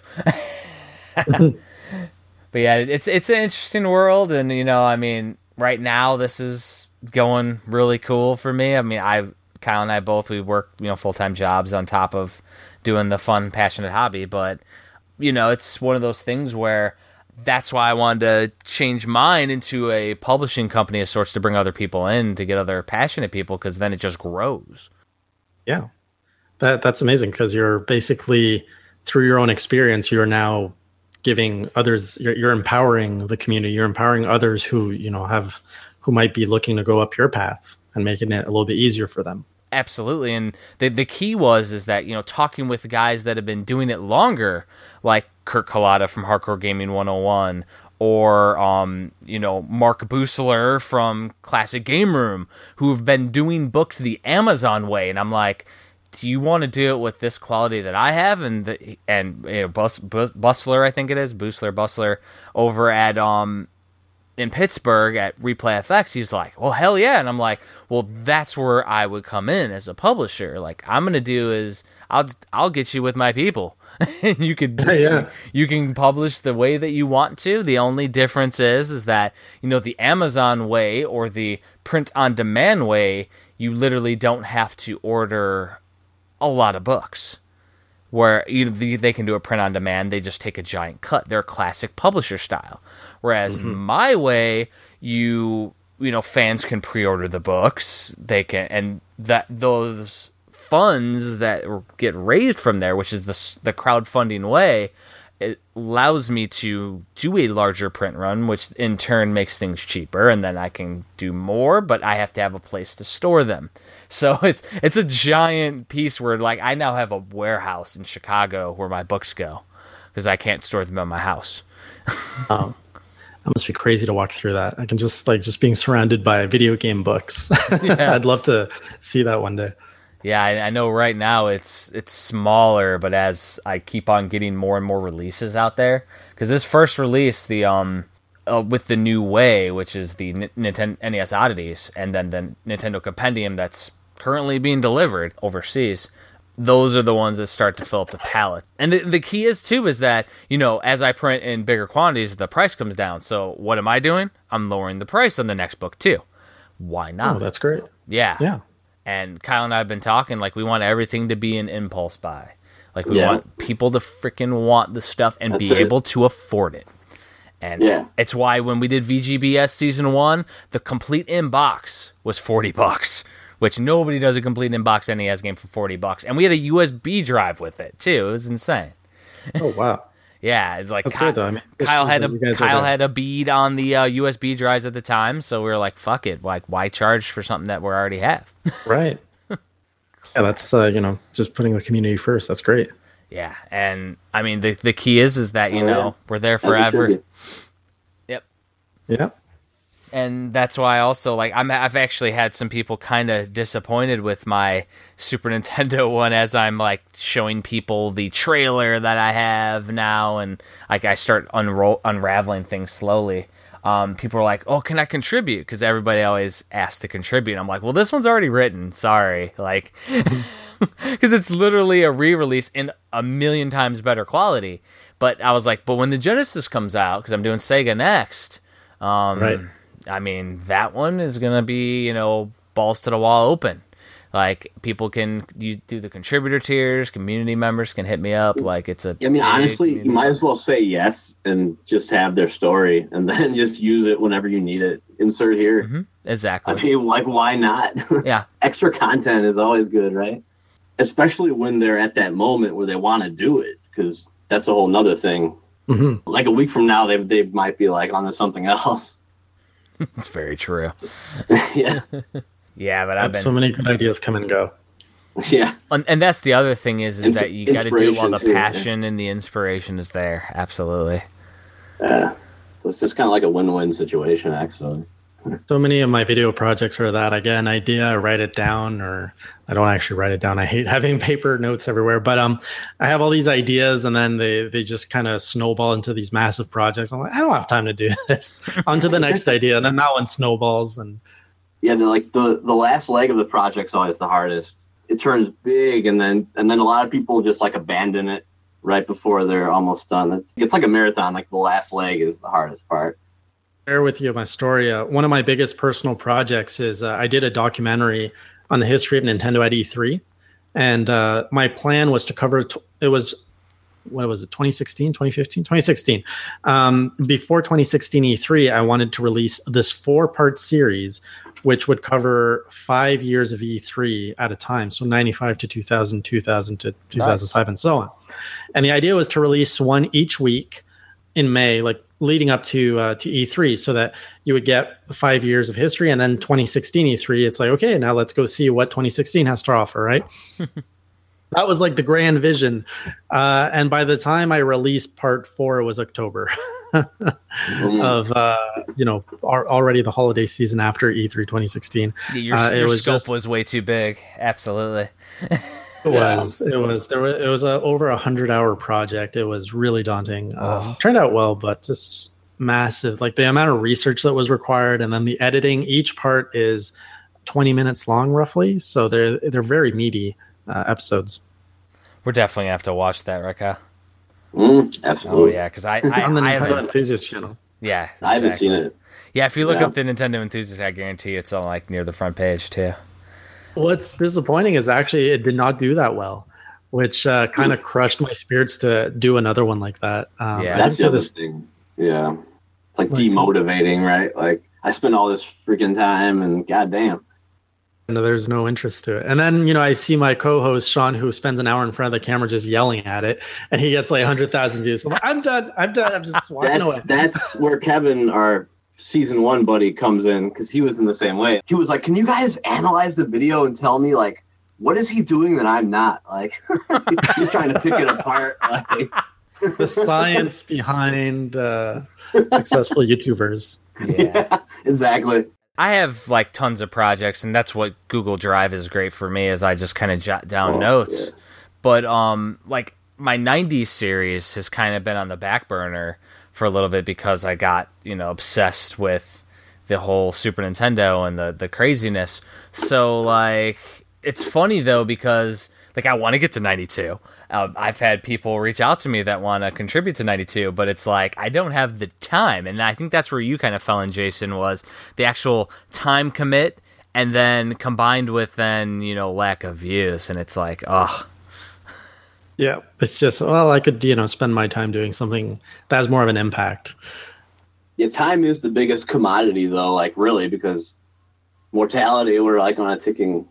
but yeah, it's it's an interesting world, and you know, I mean, right now this is going really cool for me. I mean, I Kyle and I both we work you know full time jobs on top of doing the fun, passionate hobby, but you know, it's one of those things where that's why I wanted to change mine into a publishing company of sorts to bring other people in to get other passionate people because then it just grows. Yeah, that that's amazing because you're basically through your own experience, you're now giving others. You're, you're empowering the community. You're empowering others who you know have who might be looking to go up your path and making it a little bit easier for them. Absolutely, and the the key was is that you know talking with guys that have been doing it longer, like Kurt Kalata from Hardcore Gaming 101, or um you know Mark Bussler from Classic Game Room, who've been doing books the Amazon way, and I'm like, do you want to do it with this quality that I have? And the, and you know, Bus, Bus, Bussler, I think it is Bussler Bustler over at um in Pittsburgh at Replay FX, he's like, "Well, hell yeah!" And I'm like, "Well, that's where I would come in as a publisher. Like, I'm gonna do is I'll I'll get you with my people, and you could Yeah. you can publish the way that you want to. The only difference is is that you know the Amazon way or the print on demand way, you literally don't have to order a lot of books where you, they can do a print on demand. They just take a giant cut. They're classic publisher style. Whereas mm-hmm. my way, you you know fans can pre-order the books. They can and that those funds that get raised from there, which is the the crowdfunding way, it allows me to do a larger print run, which in turn makes things cheaper, and then I can do more. But I have to have a place to store them. So it's it's a giant piece where like I now have a warehouse in Chicago where my books go because I can't store them in my house. Um, that must be crazy to walk through that. I can just like just being surrounded by video game books. I'd love to see that one day. Yeah, I, I know right now it's it's smaller, but as I keep on getting more and more releases out there, because this first release, the um, uh, with the new way, which is the N- Nintendo NES oddities, and then the Nintendo Compendium that's currently being delivered overseas. those are the ones that start to fill up the palette. And the, the key is too is that you know as I print in bigger quantities, the price comes down. So what am I doing? I'm lowering the price on the next book too. Why not? Oh, that's great. yeah, Yeah. And Kyle and I have been talking like we want everything to be an impulse buy. Like we Yeah. want people to freaking want the stuff and That's be it. able to afford it. And Yeah. it's why when we did VGBS season one, the complete inbox was forty bucks, which nobody does a complete inbox NES game for forty bucks. And we had a USB drive with it too. It was insane. Oh wow. Yeah, it's like That's Ky- good though. I mean, Kyle had a that you guys are Kyle had a bead on the uh, USB drives at the time, so we were like, "Fuck it! Like, why charge for something that we already have?" right. Yeah, that's uh, you know just putting the community first. That's great. Yeah, and I mean the the key is is that you Oh, yeah. know we're there As it should forever. Yep. Yep, Yeah. And that's why also like I'm I've actually had some people kind of disappointed with my Super Nintendo one as I'm like showing people the trailer that I have now, and like I start unro- unraveling things slowly. Um, people are like, "Oh, can I contribute?" Because everybody always asks to contribute. I'm like, "Well, this one's already written. Sorry." Like, because it's literally a re-release in a million times better quality. But I was like, but when the Genesis comes out, because I'm doing Sega next, um, Right. I mean, that one is gonna be you know balls to the wall open. Like people can you do the contributor tiers, community members can hit me up. Like it's a. I mean, honestly, community. you might as well say yes and just have their story, and then just use it whenever you need it. Insert here. Mhm, exactly. I mean, like, why not? yeah, Extra content is always good, right? Especially when they're at that moment where they want to do it, because that's a whole nother thing. hmm Like a week from now, they they might be like on to something else. it's very true. yeah, Yeah, but I've been So many good ideas come and go. yeah. and, and that's the other thing is, is Ins- that you got to do it while the inspiration, too, yeah. passion and the inspiration is there. Absolutely. Yeah. So it's just kind of like a win-win situation, actually. So many of my video projects are that I get an idea, I write it down, or I don't actually write it down. I hate having paper notes everywhere. But um, I have all these ideas, and then they they just kind of snowball into these massive projects. I'm like, I don't have time to do this. On to the next idea, and then that one snowballs, and Yeah, the, like the the last leg of the project's always the hardest. It turns big, and then and then a lot of people just like abandon it right before they're almost done. It's it's like a marathon. Like the last leg is the hardest part. Share with you my story. Uh, one of my biggest personal projects is uh, I did a documentary on the history of Nintendo at E3, and uh, my plan was to cover. T- it was what was it 2016 2015 2016 um, before 2016 e3 i wanted to release this four part series which would cover five years of e3 at a time. So 95 to 2000 2000 to 2005 and so on. And the idea was to release one each week in may like leading up to uh, to e3 so that you would get five years of history and then 2016 e3 it's like okay now let's go see what 2016 has to offer right that was like the grand vision uh, and by the time i released part four it was october Mm. of uh, you know ar- already the holiday season after e3 2016 Yeah, Your, Uh, it was scope just- was way too big. Absolutely. it was it was there was it was a over a hundred hour project it was really daunting um, turned out well but just massive like the amount of research that was required and then the editing each part is 20 minutes long roughly so they're they're very meaty uh, episodes We're definitely gonna have to watch that, right, Kyle? Mm, Oh absolutely. yeah, because I I, on the I Nintendo haven't. enthusiast channel Yeah, I haven't seen it. Yeah, if you look Yeah. up the Nintendo enthusiast, I guarantee it's on like near the front page too. What's disappointing is actually it did not do that well, which uh, kind of crushed my spirits to do another one like that. Um, Yeah. I That's the other this, thing. Yeah, it's like Like, demotivating, right? Like I spent all this freaking time, and goddamn. no, there's no interest to it. And then you know I see my co-host Sean, who spends an hour in front of the camera just yelling at it, and he gets like hundred thousand views. I'm like, I'm done. I'm done. I'm just walking That's away. that's where Kevin, our season one buddy, comes in because he was in the same way. He was like, "Can you guys analyze the video and tell me like what is he doing that I'm not?" Like he's trying to pick it apart. Like, the science behind uh, successful YouTubers. Yeah. exactly. I have like tons of projects, and that's what Google Drive is great for me. Is I just kind of jot down Oh, notes. yeah. But um, like my '90s series has kind of been on the back burner for a little bit because I got you know obsessed with the whole Super Nintendo and the the craziness. So like, it's funny though because like I want to get to 92. Um, I've had people reach out to me that want to contribute to 92, but it's like I don't have the time, and I think that's where you kind of fell in, Jason, was the actual time commit, and then combined with then you know lack of views, and it's like oh. Yeah, it's just well, I could you know spend my time doing something that has more of an impact. Yeah, time is the biggest commodity though, like really, because mortality we're like on a ticking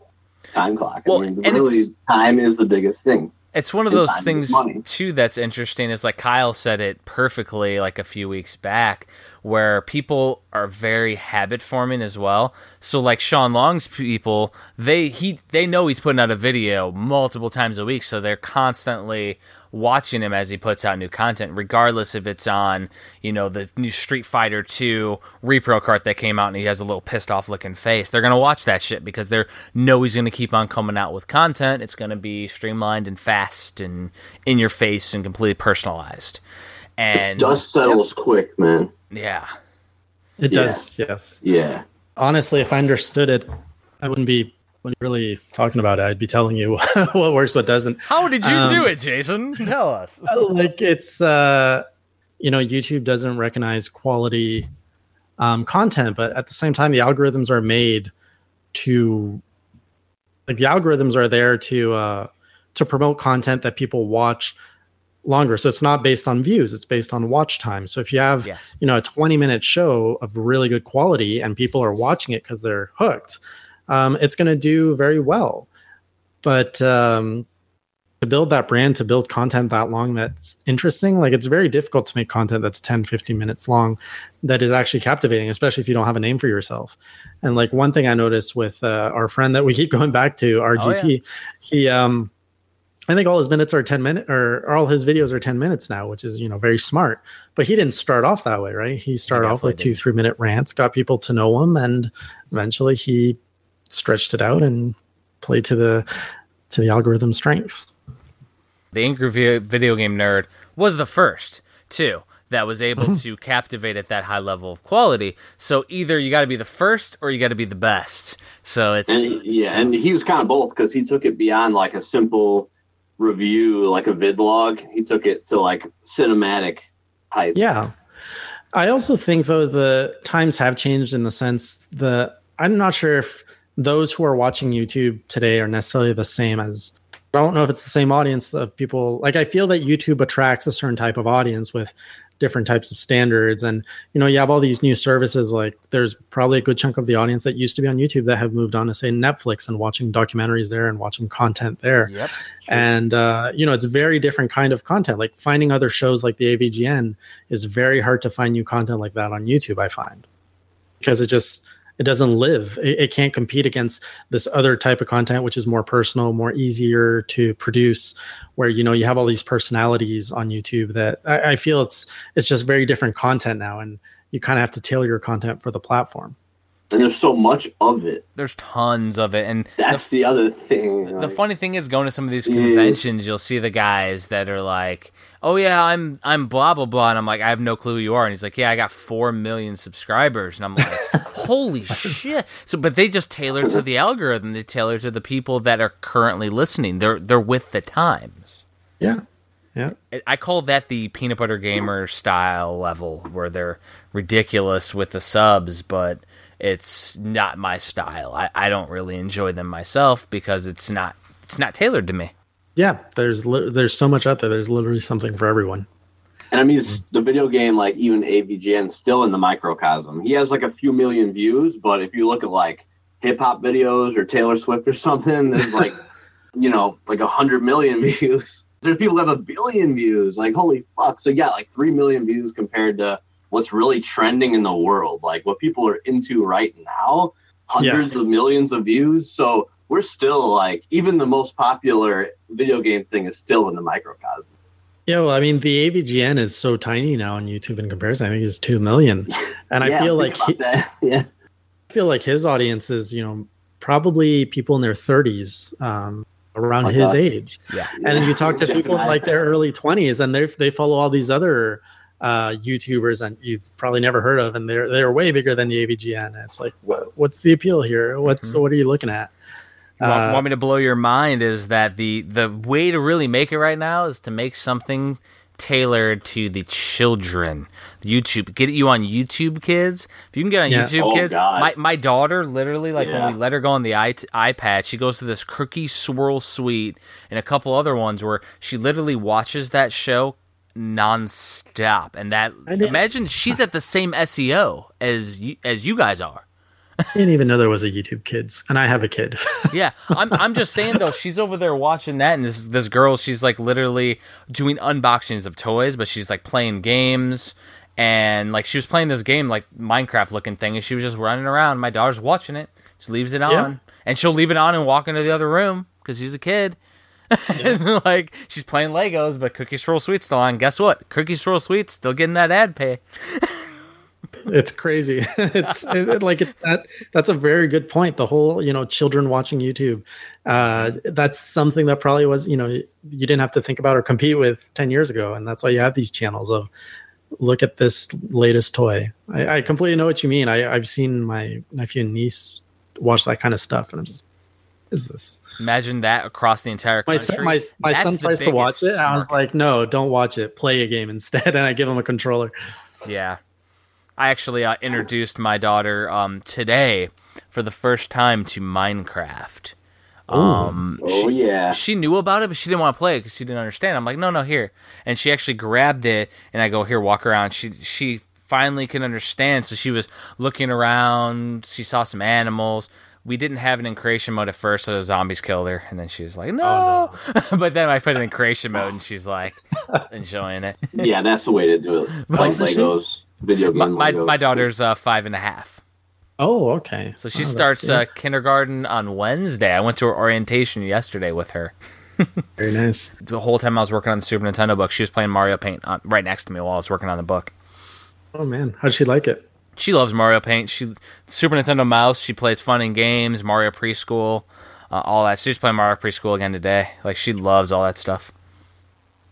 time clock. Well, I mean, and really, it's- time is the biggest thing. It's one of And those things too that's interesting is like Kyle said it perfectly like a few weeks back where people are very habit forming as well. So like Sean Long's people, they he they know he's putting out a video multiple times a week, so they're constantly watching him as he puts out new content, regardless if it's on, you know, the new Street Fighter 2 repro cart that came out and he has a little pissed off looking face. They're going to watch that shit because they know he's going to keep on coming out with content. It's going to be streamlined and fast and in your face and completely personalized. And Dust settles quick, man. Yeah. It Yeah. does, yes. Yeah. Honestly, if I understood it, I wouldn't be wouldn't be really talking about it. I'd be telling you what works, what doesn't. How did you Um, do it, Jason? Tell us. like it's uh you know youtube doesn't recognize quality um content but at the same time the algorithms are made to like the algorithms are there to uh to promote content that people watch longer. So it's not based on views it's based on watch time. So if you have Yes. you know a 20 minute show of really good quality and people are watching it because they're hooked um, it's going to do very well. But um, to build that brand to build content that long that's interesting like it's very difficult to make content that's 10 15 minutes long that is actually captivating especially if you don't have a name for yourself. And like one thing i noticed with uh, our friend that we keep going back to rgt he um i think all his minutes are 10 minutes or, or all his videos are 10 minutes now which is you know very smart but he didn't start off that way right he started off with definitely two three minute rants got people to know him and eventually he stretched it out and played to the to the algorithm strengths the Angry Video Game Nerd was the first, too, that was able Mm-hmm. to captivate at that high level of quality. So either you got to be the first or you got to be the best. So it's And yeah, and he was kind of both because he took it beyond like a simple review, like a vid log. He took it to like cinematic height. Yeah. I also think though the times have changed in the sense that I'm not sure if those who are watching YouTube today are necessarily the same as I don't know if it's the same audience of people like I feel that YouTube attracts a certain type of audience with different types of standards. And you know you have all these new services like there's probably a good chunk of the audience that used to be on YouTube that have moved on to say Netflix and watching documentaries there and watching content there. Yep. and uh, you know it's very different kind of content. Like finding other shows like the avgn is very hard to find new content like that on youtube i find. Because it just it doesn't live it, it can't compete against this other type of content which is more personal more easier to produce where you know you have all these personalities on youtube that i, I feel it's it's just very different content now and you kind of have to tailor your content for the platform And there's so much of it. There's tons of it. And That's the, other thing. the like- funny thing is going to some of these Yeah. conventions you'll see the guys that are like oh yeah i'm i'm blah blah blah. And i'm like i have no clue who you are. And he's like yeah i got four million subscribers. And i'm like holy shit. So but they just tailor to the algorithm. They tailor to the people that are currently listening. They're they're with the times. Yeah. Yeah. I- call that the peanut butter gamer style level where they're ridiculous with the subs, but it's not my style. I, I don't really enjoy them myself because it's not it's not tailored to me. Yeah there's li- there's so much out there there's literally something for everyone And I mean, the video game, like even AVGN, still in the microcosm. He has like a few million views, but if you look at like hip hop videos or Taylor Swift or something, there's like, you know, like a hundred million views. There's people that have a billion views. Like, holy fuck. So, yeah, like three million views compared to what's really trending in the world. Like, what people are into right now, hundreds of millions of views. So, we're still like, even the most popular video game thing is still in the microcosm. Yeah, well, I mean, the AVGN is so tiny now on YouTube in comparison. I think it's two million, and I feel like he. Yeah. I feel like his audience is, you know, probably people in their thirties, um, around Like his us. age. Yeah. And then you talk to Jeff people in like their early twenties, and they they follow all these other uh, YouTubers, and you've probably never heard of, and they're they're way bigger than the AVGN. And it's like, what, what's the appeal here? What's Mm-hmm. what are you looking at? Want, Uh, want me to blow your mind is that the the way to really make it right now is to make something tailored to the children. YouTube, get you on YouTube Kids. If you can get on Yeah. YouTube Oh, Kids, God. my my daughter literally like Yeah. when we let her go on the i iPad, she goes to this Cookie Swirl C and a couple other ones where she literally watches that show nonstop. And that imagine she's at the same SEO as you, as you guys are. I didn't even know there was a YouTube Kids, and I have a kid. Yeah, I'm I'm just saying though, she's over there watching that, and this this girl, she's like literally doing unboxings of toys, but she's like playing games, and like she was playing this game like Minecraft looking thing, and she was just running around. My daughter's watching it, she leaves it on, and she'll leave it on and walk into the other room because she's a kid. and like she's playing Legos, but Cookie Swirl C's still on. Guess what? Cookie Swirl C's still getting that ad pay. it's crazy. it's it, like it, that. That's a very good point. The whole you know children watching YouTube. Uh, that's something that probably was you know you didn't have to think about or compete with ten years ago, and that's why you have these channels of look at this latest toy. I, I completely know what you mean. I, I've seen my nephew and niece watch that kind of stuff, and I'm just, is this? Imagine that across the entire My son, my, my son tries to watch it. I was like, no, don't watch it. Play a game instead. And I give him a controller. Yeah. I actually uh, introduced my daughter um, today for the first time to Minecraft. Um, Oh she, yeah. she knew about it, but she didn't want to play it because she didn't understand. I'm like, no, no, here. And she actually grabbed it, and I go, here, walk around. She she finally can understand. So she was looking around. She saw some animals. We didn't have it in creation mode at first, so the zombies killed her, and then she was like, no. but then I put it in creation mode, and she's like enjoying it. Yeah, that's the way to do it. It's like old is she? Legos, video game My my, my daughter's uh, five and a half. Oh, okay. So she Oh, starts yeah, uh, kindergarten on Wednesday. I went to her orientation yesterday with her. very nice. The whole time I was working on the Super Nintendo book, she was playing Mario Paint on, right next to me while I was working on the book. Oh man, how'd she like it? She loves Mario Paint. She Super Nintendo mouse. She plays fun and games, Mario Preschool, uh, all that. She's playing Mario Preschool again today. Like she loves all that stuff.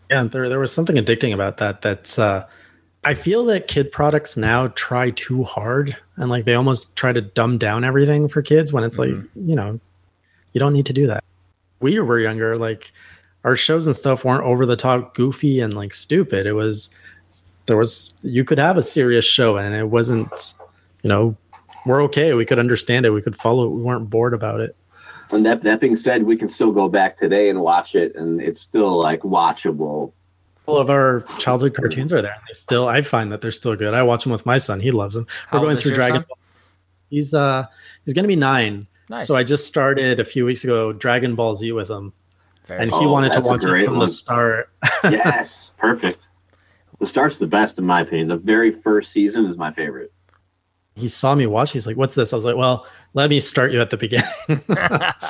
Yeah, there there was something addicting about that. That's uh, I feel that kid products now try too hard and like they almost try to dumb down everything for kids when it's like mm-hmm. you know you don't need to do that. We were younger, like our shows and stuff weren't over the top, goofy and like stupid. It was there was you could have a serious show and it wasn't you know we're okay. We could understand it. We could follow it. We weren't bored about it. And that that being said, we can still go back today and watch it, and it's still like watchable. All of our childhood cartoons are there. And they still, I find that they're still good. I watch them with my son. He loves them. How We're old going through Dragon son? Ball. He's uh he's gonna be nine. Nice. So I just started a few weeks ago Dragon Ball Z with him, Very and cool. he Oh, wanted to that's a watch it from one. the start. yes, perfect. The start's the best in my opinion. The very first season is my favorite. He saw me watch. He's like, "What's this?" I was like, "Well, let me start you at the beginning."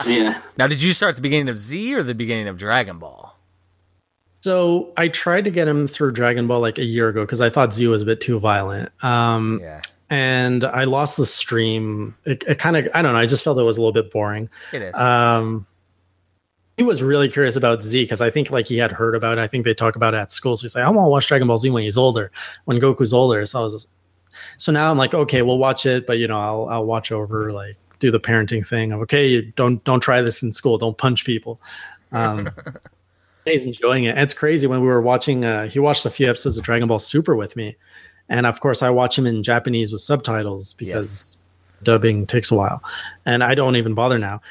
Yeah, now, did you start at the beginning of Z or the beginning of Dragon Ball? So I tried to get him through Dragon Ball like a year ago because I thought Z was a bit too violent. Um, Yeah, and I lost the stream. It, it kind of, I don't know. I just felt it was a little bit boring. it is. Um, he was really curious about Z because I think like he had heard about it. I think they talk about it at school. So he's like, I want to watch Dragon Ball Z when he's older, when Goku's older. So I was, so now I'm like, okay, we'll watch it, but you know, I'll I'll watch over like do the parenting thing of okay, you don't don't try this in school, don't punch people. Um, he's enjoying it. It's crazy when we were watching. Uh, he watched a few episodes of Dragon Ball Super with me, and of course I watch him in Japanese with subtitles because dubbing takes a while, and I don't even bother now.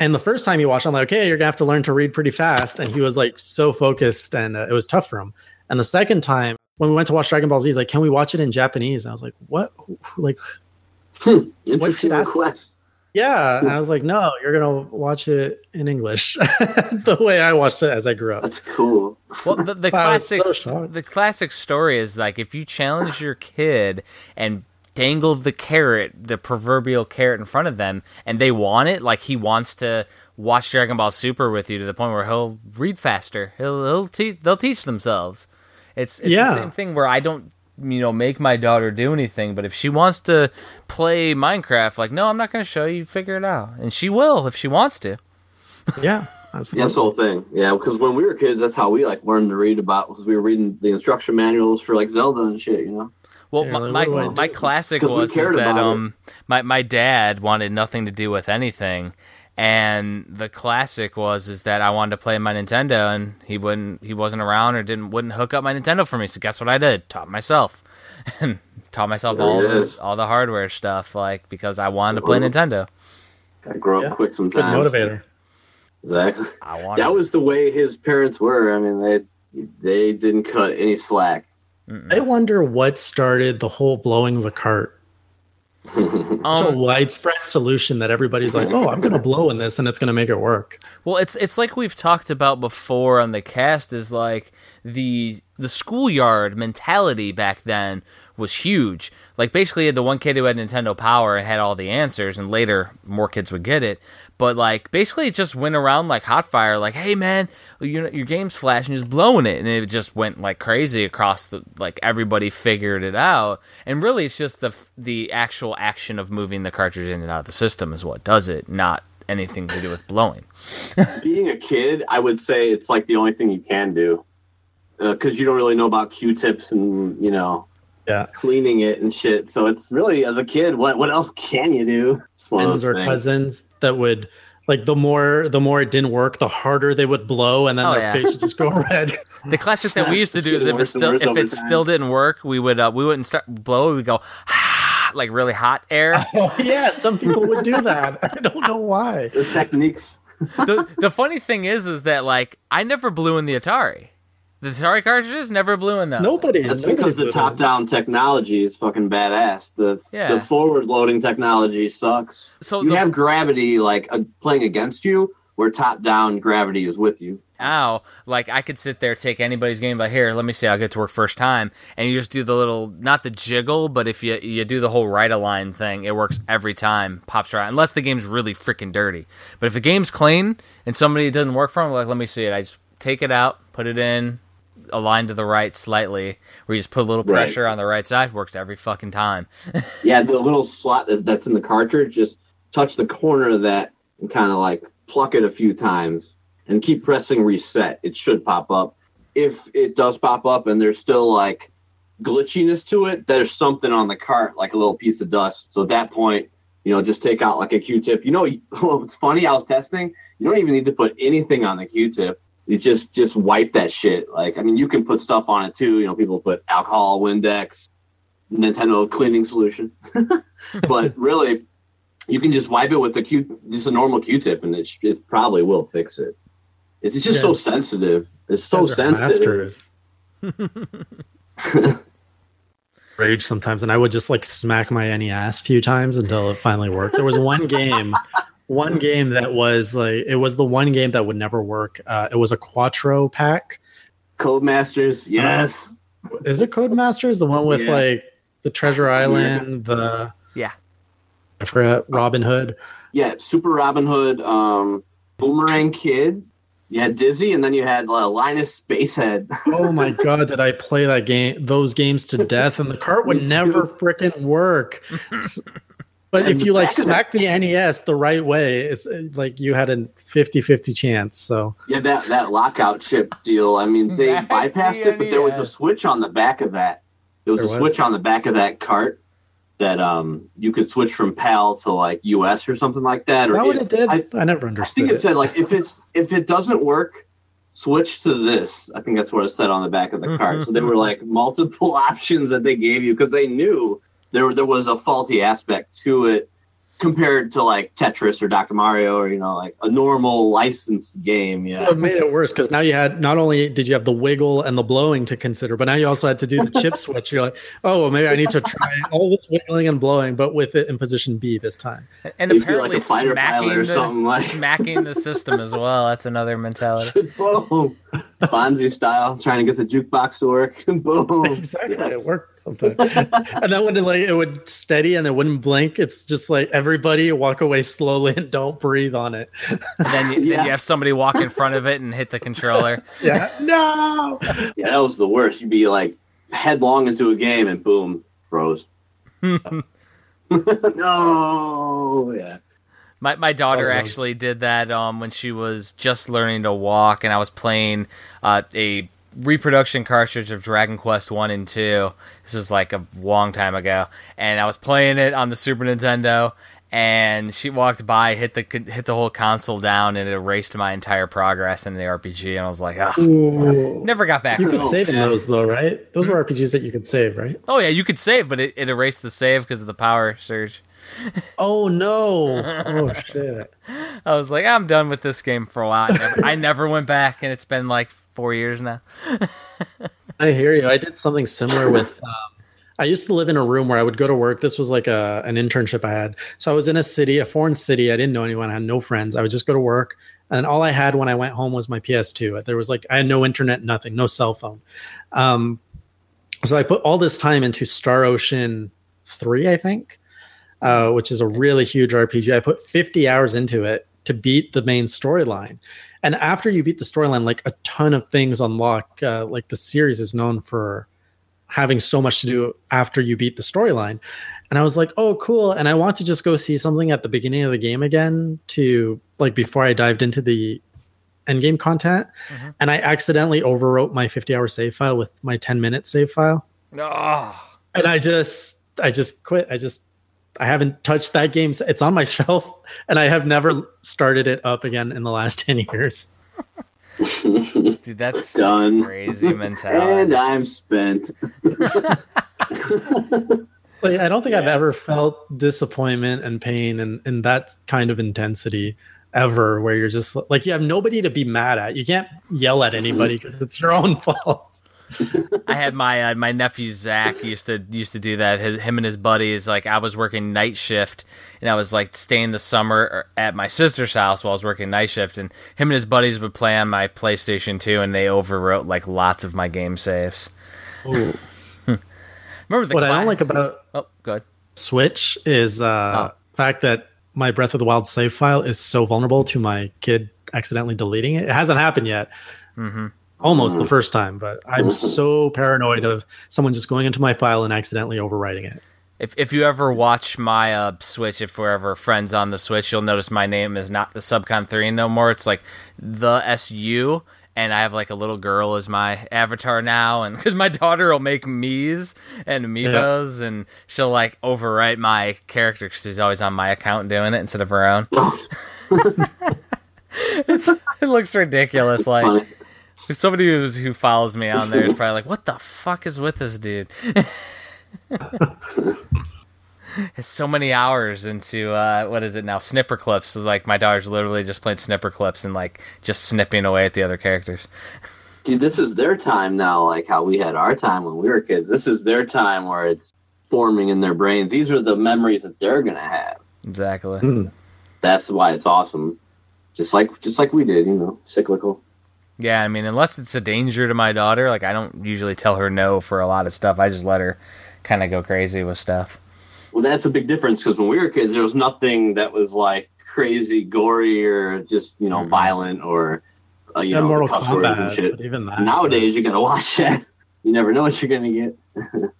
And the first time he watched, I'm like, okay, you're gonna have to learn to read pretty fast. And he was like so focused, and uh, it was tough for him. And the second time, when we went to watch Dragon Ball Z, he's like, can we watch it in Japanese? And I was like, what? Like, interesting that's- request. Yeah. And I was like, no, you're gonna watch it in English, the way I watched it as I grew up. That's cool. well, the, the classic so the classic story is like if you challenge your kid and dangle the carrot, the proverbial carrot in front of them, and they want it, like he wants to watch Dragon Ball Super with you to the point where he'll read faster. He'll he'll te- they'll teach themselves. It's, it's Yeah. the same thing where I don't you know make my daughter do anything, but if she wants to play Minecraft, like no, I'm not going to show you. Figure it out, and she will if she wants to. Yeah, That's the whole thing. Yeah, because when we were kids, that's how we like learned to read about. Because we were reading the instruction manuals for like Zelda and shit. You know. Well, Yeah, my like, my, what do I my do? classic 'Cause we was is that um my my dad wanted nothing to do with anything, And the classic was is that I wanted to play my Nintendo, and he wouldn't, he wasn't around or didn't wouldn't hook up my Nintendo for me. So guess what I did? Taught myself, and taught myself There all it the, is. all the hardware stuff, like because I wanted to play Ooh. Nintendo. Gotta grow up Yeah, quick Good sometimes. motivator. Exactly. I wanted. That was the way his parents were. I mean, they they didn't cut any slack. I wonder what started the whole blowing the cart. It's a um, widespread solution that everybody's like, "Oh, I'm going to blow in this, and it's going to make it work." Well, it's it's like we've talked about before on the cast is like the the schoolyard mentality back then was huge. Like basically, the one kid who had Nintendo Power and had all the answers, and later more kids would get it. But like basically, it just went around like hot fire. Like, hey man, you your game's flashing, just blowing it, and it just went like crazy across the like everybody figured it out. And really, it's just the the actual action of moving the cartridge in and out of the system is what does it, not anything to do with blowing. Being a kid, I would say it's like the only thing you can do uh, because you don't really know about Q-tips and you know Yeah, cleaning it and shit. So it's really as a kid, what what else can you do? It's one of friends or things. cousins that would like the more the more it didn't work, the harder they would blow, and then Oh, their yeah. face would just go red. The classic that we used to do is if it still if it time. still didn't work, we would uh, we wouldn't start blow. We would go like really hot air. oh yeah, some people would do that. I don't know why. The techniques. the the funny thing is is that like I never blew in the Atari. The Atari cartridges never blew in those. Nobody. That's nobody because the top-down technology is fucking badass. The Yeah. the forward loading technology sucks. So you the, have gravity like uh, playing against you, where top down gravity is with you. Ow, like I could sit there, take anybody's game, but here, let me see, I'll get to work first time, and you just do the little, not the jiggle, but if you you do the whole right align thing, it works every time, pops right, unless the game's really freaking dirty. But if the game's clean and somebody doesn't work for them, like let me see it, I just take it out, put it in, align to the right slightly, where you just put a little Right. pressure on the right side, works every fucking time. Yeah, the little slot that's in the cartridge, just touch the corner of that and kind of like pluck it a few times and keep pressing reset. It should pop up. If it does pop up and there's still like glitchiness to it, there's something on the cart, like a little piece of dust. So at that point, you know, just take out like a Q-tip. You know, what's funny? I was testing. You don't even need to put anything on the Q-tip. You just just wipe that shit. Like, I mean, you can put stuff on it too. You know, people put alcohol, Windex, Nintendo cleaning solution. but really, you can just wipe it with a Q, just a normal Q-tip, and it, sh- it probably will fix it. It's, it's just so sensitive. It's so sensitive. Rage sometimes, and I would just like smack my NES a few times until it finally worked. There was one game, one game that was like it was the one game that would never work. Uh, it was a Quattro pack. Codemasters, yes. Is it Codemasters? The one with Yeah. like the Treasure Island, the Yeah. I forgot Robin Hood. Yeah, Super Robin Hood, um, Boomerang Kid. You had Dizzy, and then you had uh, Linus Spacehead. Oh my god, did I play that game those games to death and the cart would Me never freaking work. S- But And if you like smack the NES the right way, it's uh, like you had a 50-50 chance. So yeah, that that lockout chip deal. I mean, they bypassed the it, but there was a switch on the back of that. There was There a was? switch on the back of that cart that um you could switch from PAL to like US or something like that. is Or that what if- it did? I- I, never I understood think it it. said like if it's if it doesn't work, switch to this. I think that's what it said on the back of the cart. so there were like multiple options that they gave you because they knew there there was a faulty aspect to it compared to like Tetris or Dr. Mario or you know like a normal licensed game. Yeah. It made it worse because now you had not only did you have the wiggle and the blowing to consider, but now you also had to do the chip switch. You're like, oh, well, maybe I need to try all this wiggling and blowing, but with it in position B this time. And You feel like apparently a fighter pilot smacking or the, something like- smacking the system as well. That's another mentality. Boom. Fonzie style, trying to get the jukebox to work. Boom. Exactly, Yes. it worked something. and then when it like it would steady and it wouldn't blink, it's just like everybody walk away slowly and don't breathe on it. And then you, Yeah. then you have somebody walk in front of it and hit the controller. Yeah, no. Yeah, that was the worst. You'd be like headlong into a game and boom, froze. no, yeah. My my daughter Oh, actually did that um, when she was just learning to walk, and I was playing uh, a reproduction cartridge of Dragon Quest One and Two. This was like a long time ago, and I was playing it on the Super Nintendo, and she walked by, hit the hit the whole console down, and it erased my entire progress in the RPG. And I was like, ah, never got back. You to could it. save in those though, right? Those were RPGs that you could save, right? Oh yeah, you could save, but it, it erased the save because of the power surge. Oh no! Oh shit! I was like, I'm done with this game for a while. I never, I never went back, and it's been like four years now. I hear you. I did something similar with. Um, I used to live in a room where I would go to work. This was like a an internship I had. So I was in a city, a foreign city. I didn't know anyone. I had no friends. I would just go to work, and all I had when I went home was my PS2. There was like I had no internet, nothing, no cell phone. Um, so I put all this time into Star Ocean Three, I think, uh, which is a really huge RPG. I put 50 hours into it to beat the main storyline. And after you beat the storyline, like a ton of things unlock. Uh, like the series is known for having so much to do after you beat the storyline. And I was like, oh, cool. And I want to just go see something at the beginning of the game again to like before I dived into the end game content. Mhm. And I accidentally overwrote my 50 hour save file with my 10 minute save file. Oh, And I just, I just quit. I just, I haven't touched that game. It's on my shelf and I have never started it up again in the last 10 years. dude, that's Done. crazy mentality. and. I'm spent. Like, I don't think I've ever felt disappointment and pain and, and that kind of intensity ever where you're just like you have nobody to be mad at. You can't yell at anybody because it's your own fault. I had my uh, my nephew Zach used to used to do that. His, him and his buddies, like I was working night shift, and I was like staying the summer at my sister's house while I was working night shift, and him and his buddies would play on my PlayStation 2, and they overwrote like lots of my game saves. Remember the what I cla- don't like about Oh, good. Switch is uh Oh. fact that my Breath of the Wild save file is so vulnerable to my kid accidentally deleting it. It hasn't happened yet. hmm Almost the first time, but I'm so paranoid of someone just going into my file and accidentally overwriting it. If if you ever watch my uh, Switch, if we're ever friends on the Switch, you'll notice my name is not the Subcon Three no more. It's like the SU, and I have like a little girl as my avatar now, and because my daughter will make Miis and amiibos, and she'll like overwrite my character because she's always on my account doing it instead of her own. it's, it looks ridiculous. Like Funny. Somebody who's, who follows me on there is probably like, "What the fuck is with this dude?" it's so many hours into uh, what is it now? Snipperclips. So like my daughter's literally just playing Snipperclips and like just snipping away at the other characters. Dude, this is their time now, like how we had our time when we were kids. This is their time where it's forming in their brains. These are the memories that they're gonna have. Exactly. That's why it's awesome. Just like just like we did, you know, cyclical. Yeah, I mean, unless it's a danger to my daughter, like I don't usually tell her no for a lot of stuff. I just let her kind of go crazy with stuff. Well, that's a big difference because when we were kids, there was nothing that was like crazy, gory, or just you know Mhm. violent or uh, you Yeah, know Mortal cuss words and shit. but even that. Nowadays, you was- gotta watch that. You never know what you're gonna get.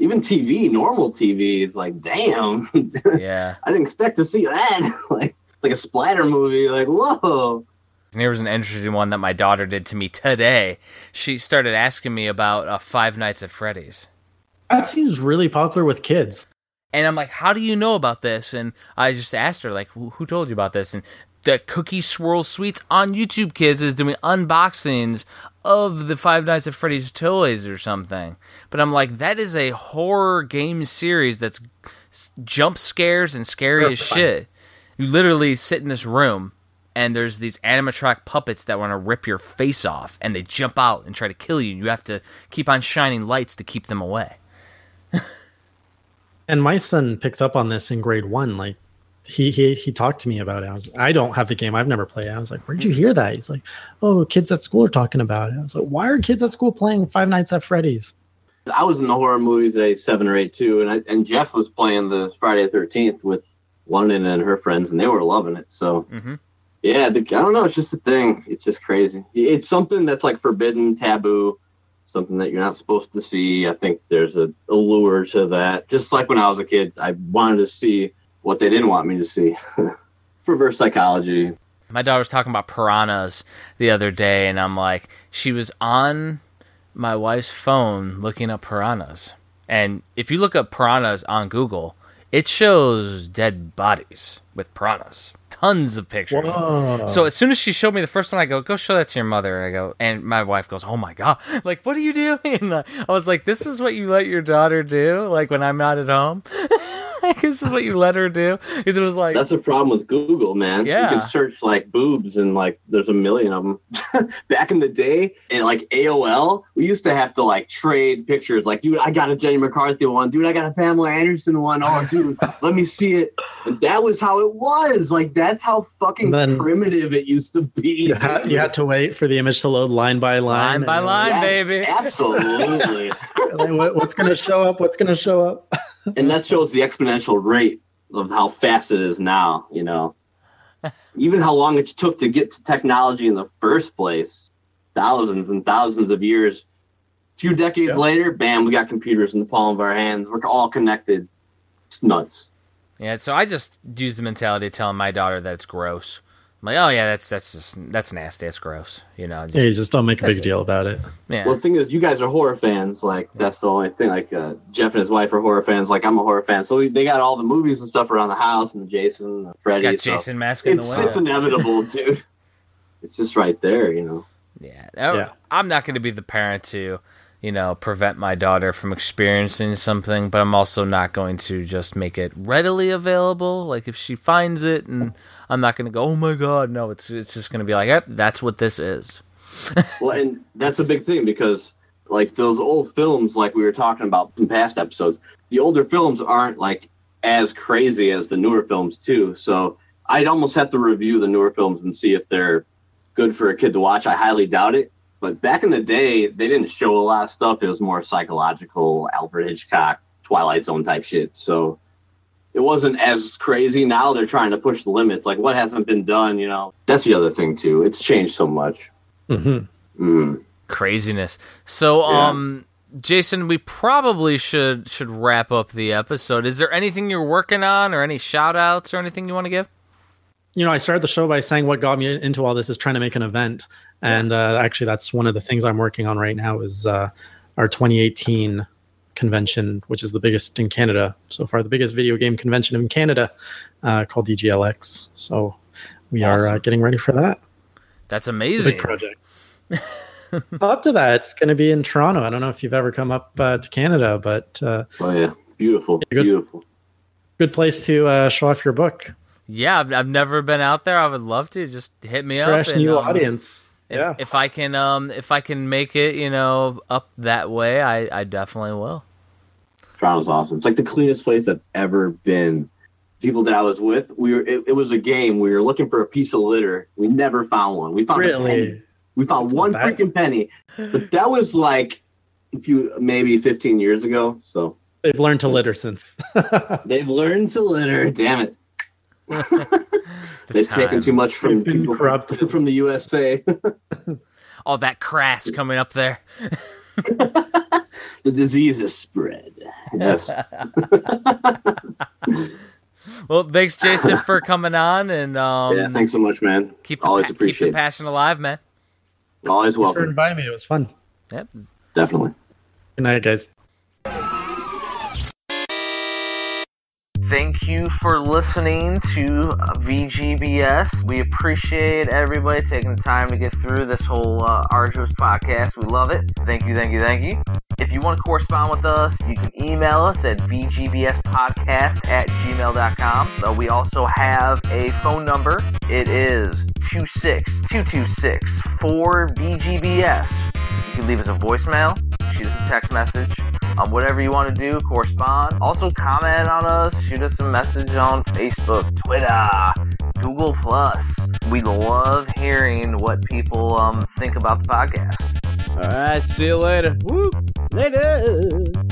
Even TV, normal TV, it's like, damn, Yeah. I didn't expect to see that. like, it's like a splatter movie. Like, whoa. And here was an interesting one that my daughter did to me today. She started asking me about uh, Five Nights at Freddy's. That seems really popular with kids. And I'm like, how do you know about this? And I just asked her, like, who told you about this? And the Cookie Swirl Sweets on YouTube Kids is doing unboxings of the Five Nights at Freddy's toys or something. But I'm like, that is a horror game series that's jump scares and scary as shit. You literally sit in this room and there's these animatronic puppets that want to rip your face off and they jump out and try to kill you. You have to keep on shining lights to keep them away. And my son picked up on this in grade one. Like he he he talked to me about it. I was I don't have the game. I've never played it. I was like, Where'd you hear that? He's like, Oh, kids at school are talking about it. I was like, Why are kids at school playing Five Nights at Freddy's? I was in the horror movies at age seven or eight too, and I, and Jeff was playing the Friday the Thirteenth with London and her friends, and they were loving it. So hmm yeah, the, I don't know. It's just a thing. It's just crazy. It's something that's like forbidden, taboo, something that you're not supposed to see. I think there's a allure to that. Just like when I was a kid, I wanted to see what they didn't want me to see. Reverse psychology. My daughter was talking about piranhas the other day, and I'm like, she was on my wife's phone looking up piranhas. And if you look up piranhas on Google, it shows dead bodies with piranhas. Tons of pictures. Whoa. So as soon as she showed me the first one, I go, "Go show that to your mother." I go, and my wife goes, "Oh my god! Like, what are you doing?" And I was like, "This is what you let your daughter do? Like when I'm not at home? like, this is what you let her do?" Because it was like, That's the problem with Google, man. Yeah. You can search like boobs and like there's a million of them. Back in the day, and like AOL, we used to have to like trade pictures. Like, dude, I got a Jenny McCarthy one. Dude, I got a Pamela Anderson one. Oh, dude, let me see it. And that was how it was. Like, that's how fucking then- primitive it used to be. You had, you had to wait for the image to load line by line. line by line, Yes, baby. Absolutely. what's going to show up? What's going to show up? And that shows the exponential rate of how fast it is now you know. Even how long it took to get to technology in the first place thousands and thousands of years. A few decades Yeah. later bam we got computers in the palm of our hands. We're all connected. It's nuts. Yeah, so I just use the mentality of telling my daughter that it's gross. I'm like, oh yeah, that's that's just that's nasty. It's gross. You know, just, Yeah, you just don't make a big it. deal about it. yeah. well the thing is you guys are horror fans like that's the only thing like uh, jeff and his wife are horror fans like i'm a horror fan so we, they got all the movies and stuff around the house and the jason the freddy got so Jason mask in the it's, window. it's inevitable dude it's just right there you know Yeah, Yeah. I'm not going to be the parent to, you know, prevent my daughter from experiencing something, but I'm also not going to just make it readily available. Like if she finds it, and I'm not going to go, oh my god, no. It's it's just going to be like, yep, that's what this is. Well, and that's a big thing because, like, those old films, like we were talking about in past episodes, the older films aren't like as crazy as the newer films too. So I'd almost have to review the newer films and see if they're good for a kid to watch. I highly doubt it. But back in the day, they didn't show a lot of stuff. It was more psychological, Alfred Hitchcock, Twilight Zone type shit. So it wasn't as crazy. Now they're trying to push the limits. Like what hasn't been done, you know? That's the other thing too. It's changed so much. hmm Mm. Craziness. So, Yeah. um, Jason, we probably should should wrap up the episode. Is there anything you're working on, or any shout outs, or anything you want to give? You know, I started the show by saying what got me into all this is trying to make an event, and uh, actually, that's one of the things I'm working on right now. Is uh, our 2018 convention, which is the biggest in Canada so far, the biggest video game convention in Canada, uh, called EGLX. So we are uh, getting ready for that. That's amazing. big project. up to that, it's going to be in Toronto. I don't know if you've ever come up uh, to Canada, but uh, Oh yeah, beautiful, good. beautiful. good place to uh, show off your book. Yeah, I've, I've never been out there. I would love to. Just hit me up. Fresh and, new um, audience. If, yeah. if I can, um, if I can make it, you know, up that way, I, I definitely will. Toronto's awesome. It's like the cleanest place I've ever been. People that I was with, we were. It, it was a game. We were looking for a piece of litter. We never found one. We found a penny. really? We found one freaking penny, but that was like a few, maybe 15 years ago. So They've learned to litter since. they've learned to litter. Damn it. The They've taken too much from been people corrupted. from the USA. All that crass coming up there. the disease is spread. Yes. Well, thanks, Jason, for coming on and um, yeah. Thanks so much, man. keep the, Always pa- keep appreciate the passion alive, man. Always Thanks for inviting me. It was fun. Yep. Definitely. Good night, guys. Thank you for listening to VGBS. We appreciate everybody taking the time to get through this whole uh, arduous podcast. We love it. Thank you, thank you, thank you. If you want to correspond with us, you can email us at vgbspodcast at gmail.com. Uh, we also have a phone number. It is 26226-4VGBS. You can leave us a voicemail, shoot us a text message, um, whatever you want to do, correspond. Also, comment on us, shoot us a message on Facebook, Twitter, Google Plus. We love hearing what people um, think about the podcast. All right, see you later. Woo! Later.